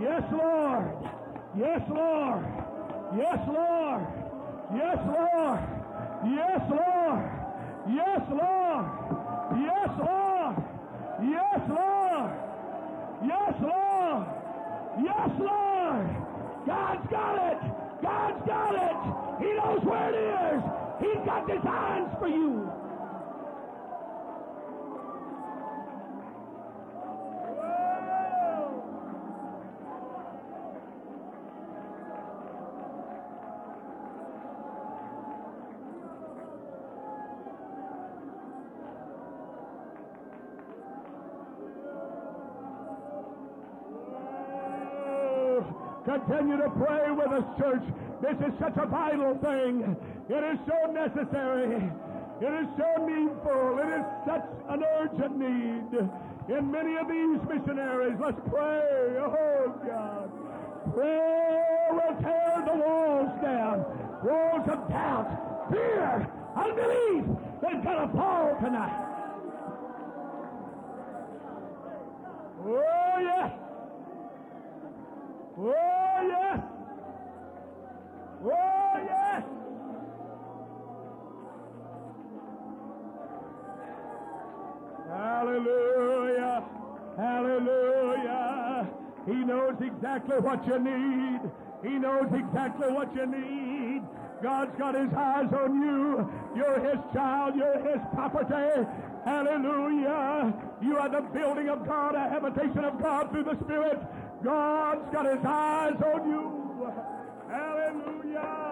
Yes, Lord. Yes, Lord. Yes, Lord. Yes, Lord. Yes, Lord. Yes, Lord. Yes, Lord. Yes, Lord. Yes, Lord. Yes, Lord. God's got it. God's got it. He knows where it is. He's got designs for you. Continue to pray with us, church. This is such a vital thing. It is so necessary. It is so needful. It is such an urgent need. In many of these missionaries, let's pray. Oh, God. Prayer will tear the walls down. Walls of doubt, fear, unbelief. They've got to fall tonight. Oh, yes. Oh, yes. Oh, yes. Hallelujah. Hallelujah. He knows exactly what you need. He knows exactly what you need. God's got his eyes on you. You're his child. You're his property. Hallelujah. You are the building of God, a habitation of God through the Spirit. God's got his eyes on you. Hallelujah.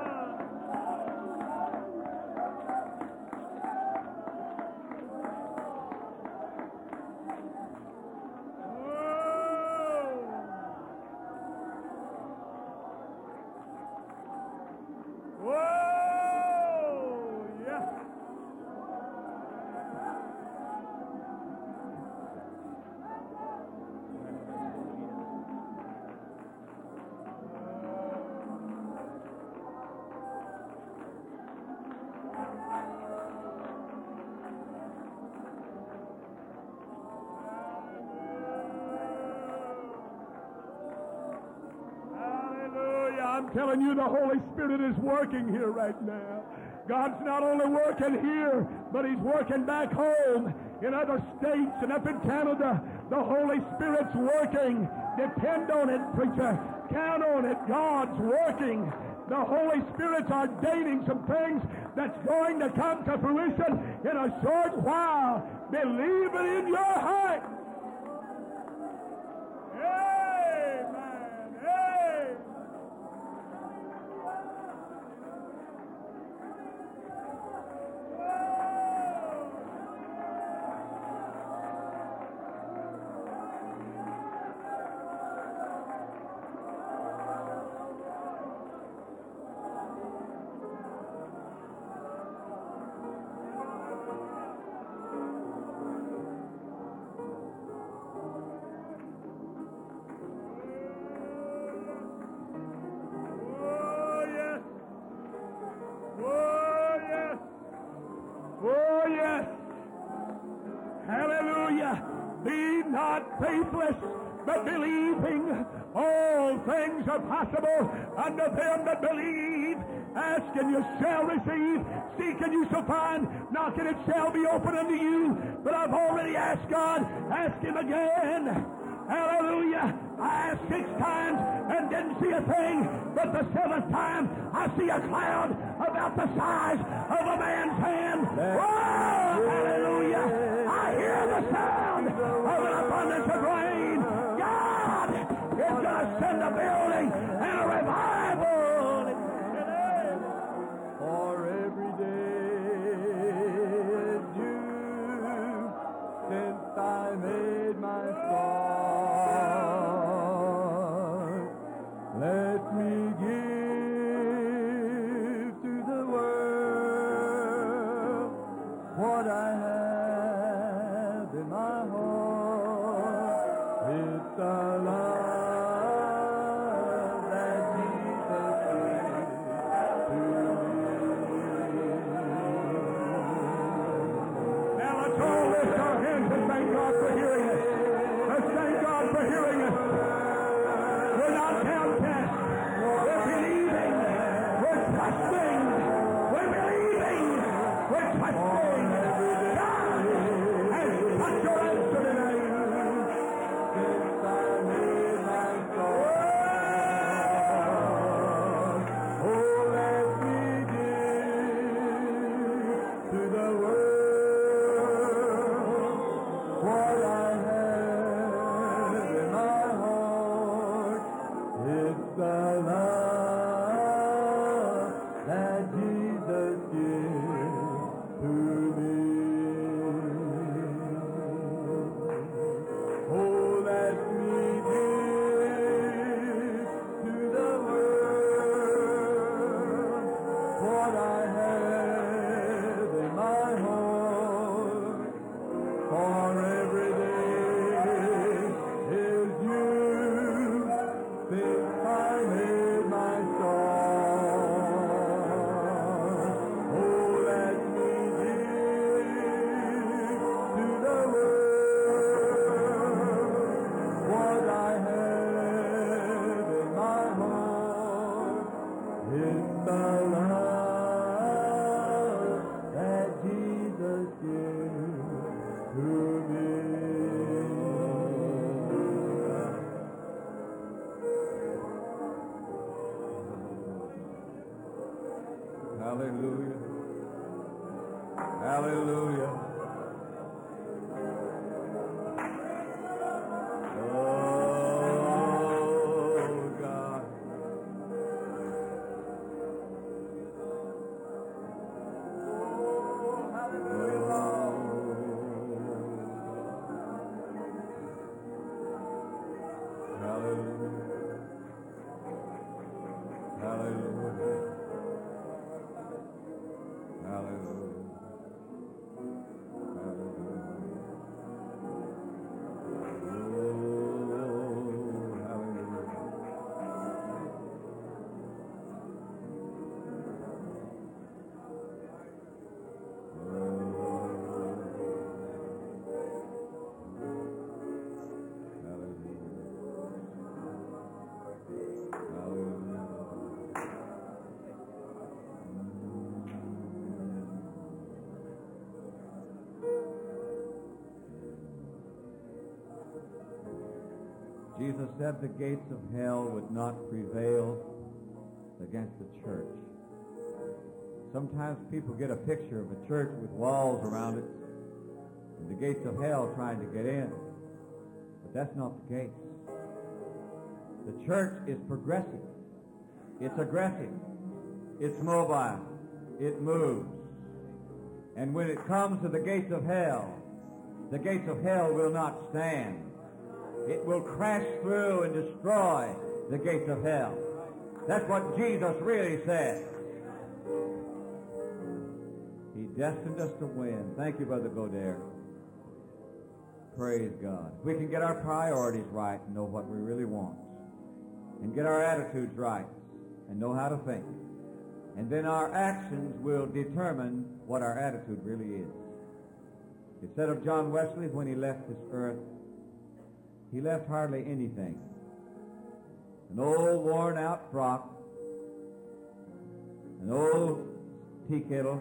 I'm telling you, the Holy Spirit is working here right now. God's not only working here, but He's working back home in other states and up in Canada. The Holy Spirit's working. Depend on it, preacher. Count on it. God's working. The Holy Spirit's ordaining some things that's going to come to fruition in a short while. Believe it in your heart. I've already asked God. Ask Him again. Hallelujah. I asked six times and didn't see a thing, but the seventh time I see a cloud about the size of a man's hand. Whoa! Hallelujah. I hear the sound of an abundance of rain. God is going to send a building and a revival.
Jesus said the gates of hell would not prevail against the church. Sometimes people get a picture of a church with walls around it and the gates of hell trying to get in. But that's not the case. The church is progressive. It's aggressive. It's mobile. It moves. And when it comes to the gates of hell, the gates of hell will not stand. Will crash through and destroy the gates of hell. That's what Jesus really said. He destined us to win. Thank you, Brother Godare. Praise God. If we can get our priorities right and know what we really want, and get our attitudes right, and know how to think, and then our actions will determine what our attitude really is. It said of John Wesley when he left this earth, he left hardly anything. An old worn out frock, an old tea kettle,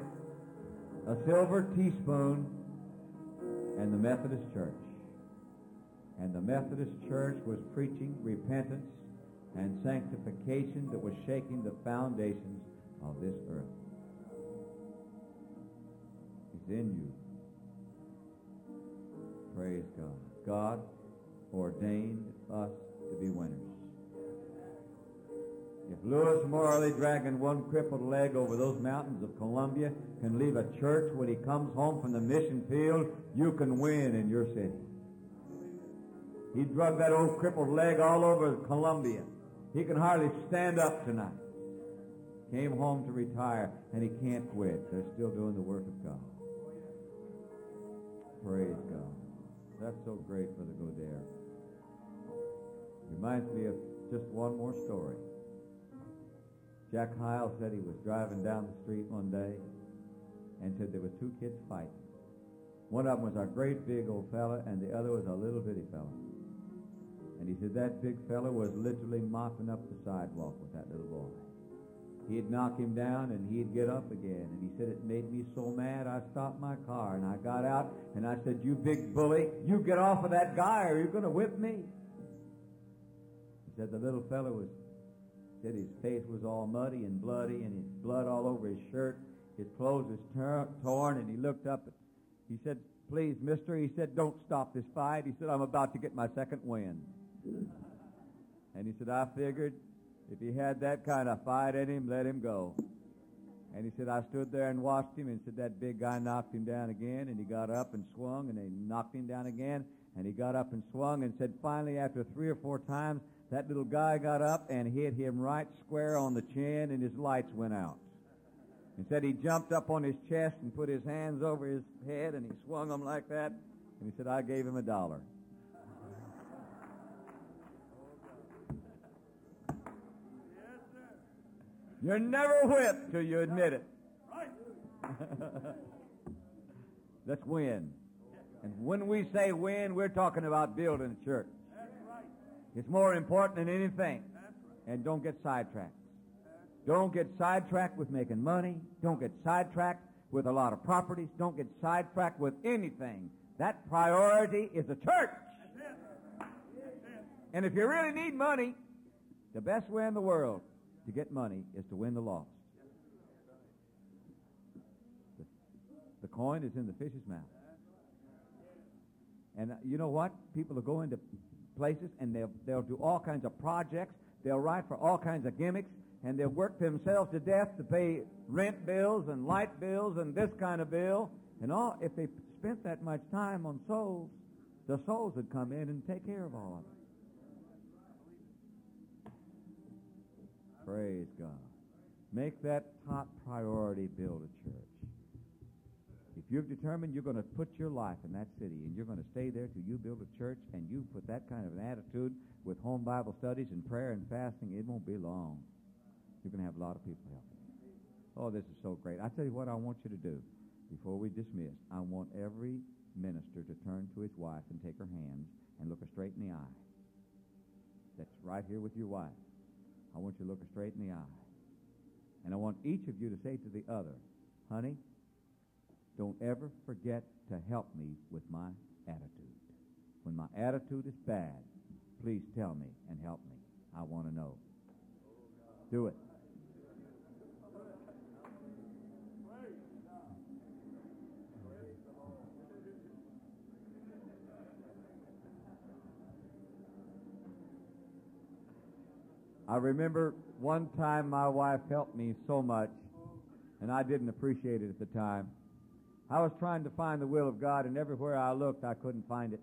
a silver teaspoon, and the Methodist Church. And the Methodist Church was preaching repentance and sanctification that was shaking the foundations of this earth. It's in you. Praise God. God ordained us to be winners. If Lewis Morley dragging one crippled leg over those mountains of Colombia can leave a church when he comes home from the mission field, you can win in your city. He drug that old crippled leg all over Colombia. He can hardly stand up tonight. Came home to retire, and he can't quit. They're still doing the work of God. Praise God. That's so great for the Godare. Reminds me of just one more story. Jack Heil said he was driving down the street one day and said there was two kids fighting. One of them was a great big old fella, and the other was a little bitty fella. And he said that big fella was literally mopping up the sidewalk with that little boy. He'd knock him down and he'd get up again. And he said, it made me so mad I stopped my car and I got out and I said, you big bully, you get off of that guy or you're going to whip me. Said the little fellow was, said his face was all muddy and bloody and his blood all over his shirt. His clothes was ter- torn and he looked up. And he said, please, mister, he said, don't stop this fight. He said, I'm about to get my second win. And he said, I figured if he had that kind of fight in him, let him go. And he said, I stood there and watched him and said that big guy knocked him down again and he got up and swung and they knocked him down again and he got up and swung and said finally after three or four times that little guy got up and hit him right square on the chin and his lights went out. He said he jumped up on his chest and put his hands over his head and he swung them like that and he said I gave him a dollar. You're never whipped till you admit it. Let's win. And when we say win, we're talking about building a church. It's more important than anything. And don't get sidetracked. Don't get sidetracked with making money. Don't get sidetracked with a lot of properties. Don't get sidetracked with anything. That priority is the church. And if you really need money, the best way in the world to get money is to win the lost. The, the coin is in the fish's mouth. And uh, you know what? People are going into places and they'll, they'll do all kinds of projects. They'll write for all kinds of gimmicks and they'll work themselves to death to pay rent bills and light bills and this kind of bill. And all, if they spent that much time on souls, the souls would come in and take care of all of it. Praise God. Make that top priority build a church. If you've determined you're going to put your life in that city and you're going to stay there till you build a church and you put that kind of an attitude with home Bible studies and prayer and fasting, it won't be long. You're going to have a lot of people helping. you. Oh, this is so great. I tell you what I want you to do before we dismiss. I want every minister to turn to his wife and take her hands and look her straight in the eye. That's right here with your wife. I want you to look her straight in the eye. And I want each of you to say to the other, honey, don't ever forget to help me with my attitude. When my attitude is bad, please tell me and help me. I want to know. Do it. I remember one time my wife helped me so much, and I didn't appreciate it at the time. I was trying to find the will of God, and everywhere I looked, I couldn't find it.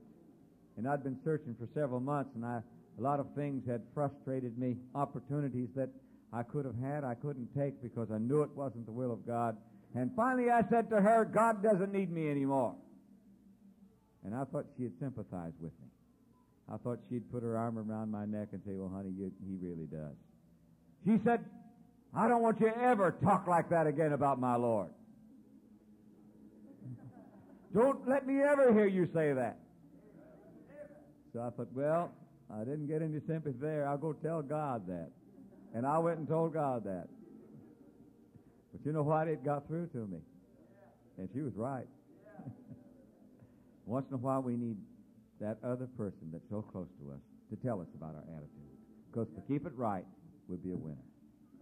And I'd been searching for several months, and I, a lot of things had frustrated me, opportunities that I could have had, I couldn't take because I knew it wasn't the will of God. And finally I said to her, God doesn't need me anymore. And I thought she'd sympathize with me. I thought she'd put her arm around my neck and say, well, honey, you, he really does. She said, I don't want you to ever talk like that again about my Lord. Don't let me ever hear you say that. So I thought, well, I didn't get any sympathy there. I'll go tell God that. And I went and told God that. But you know what? It got through to me. And she was right. Once in a while, we need that other person that's so close to us to tell us about our attitude. Because to keep it right, we'll be a winner.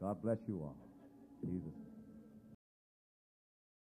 God bless you all. Jesus.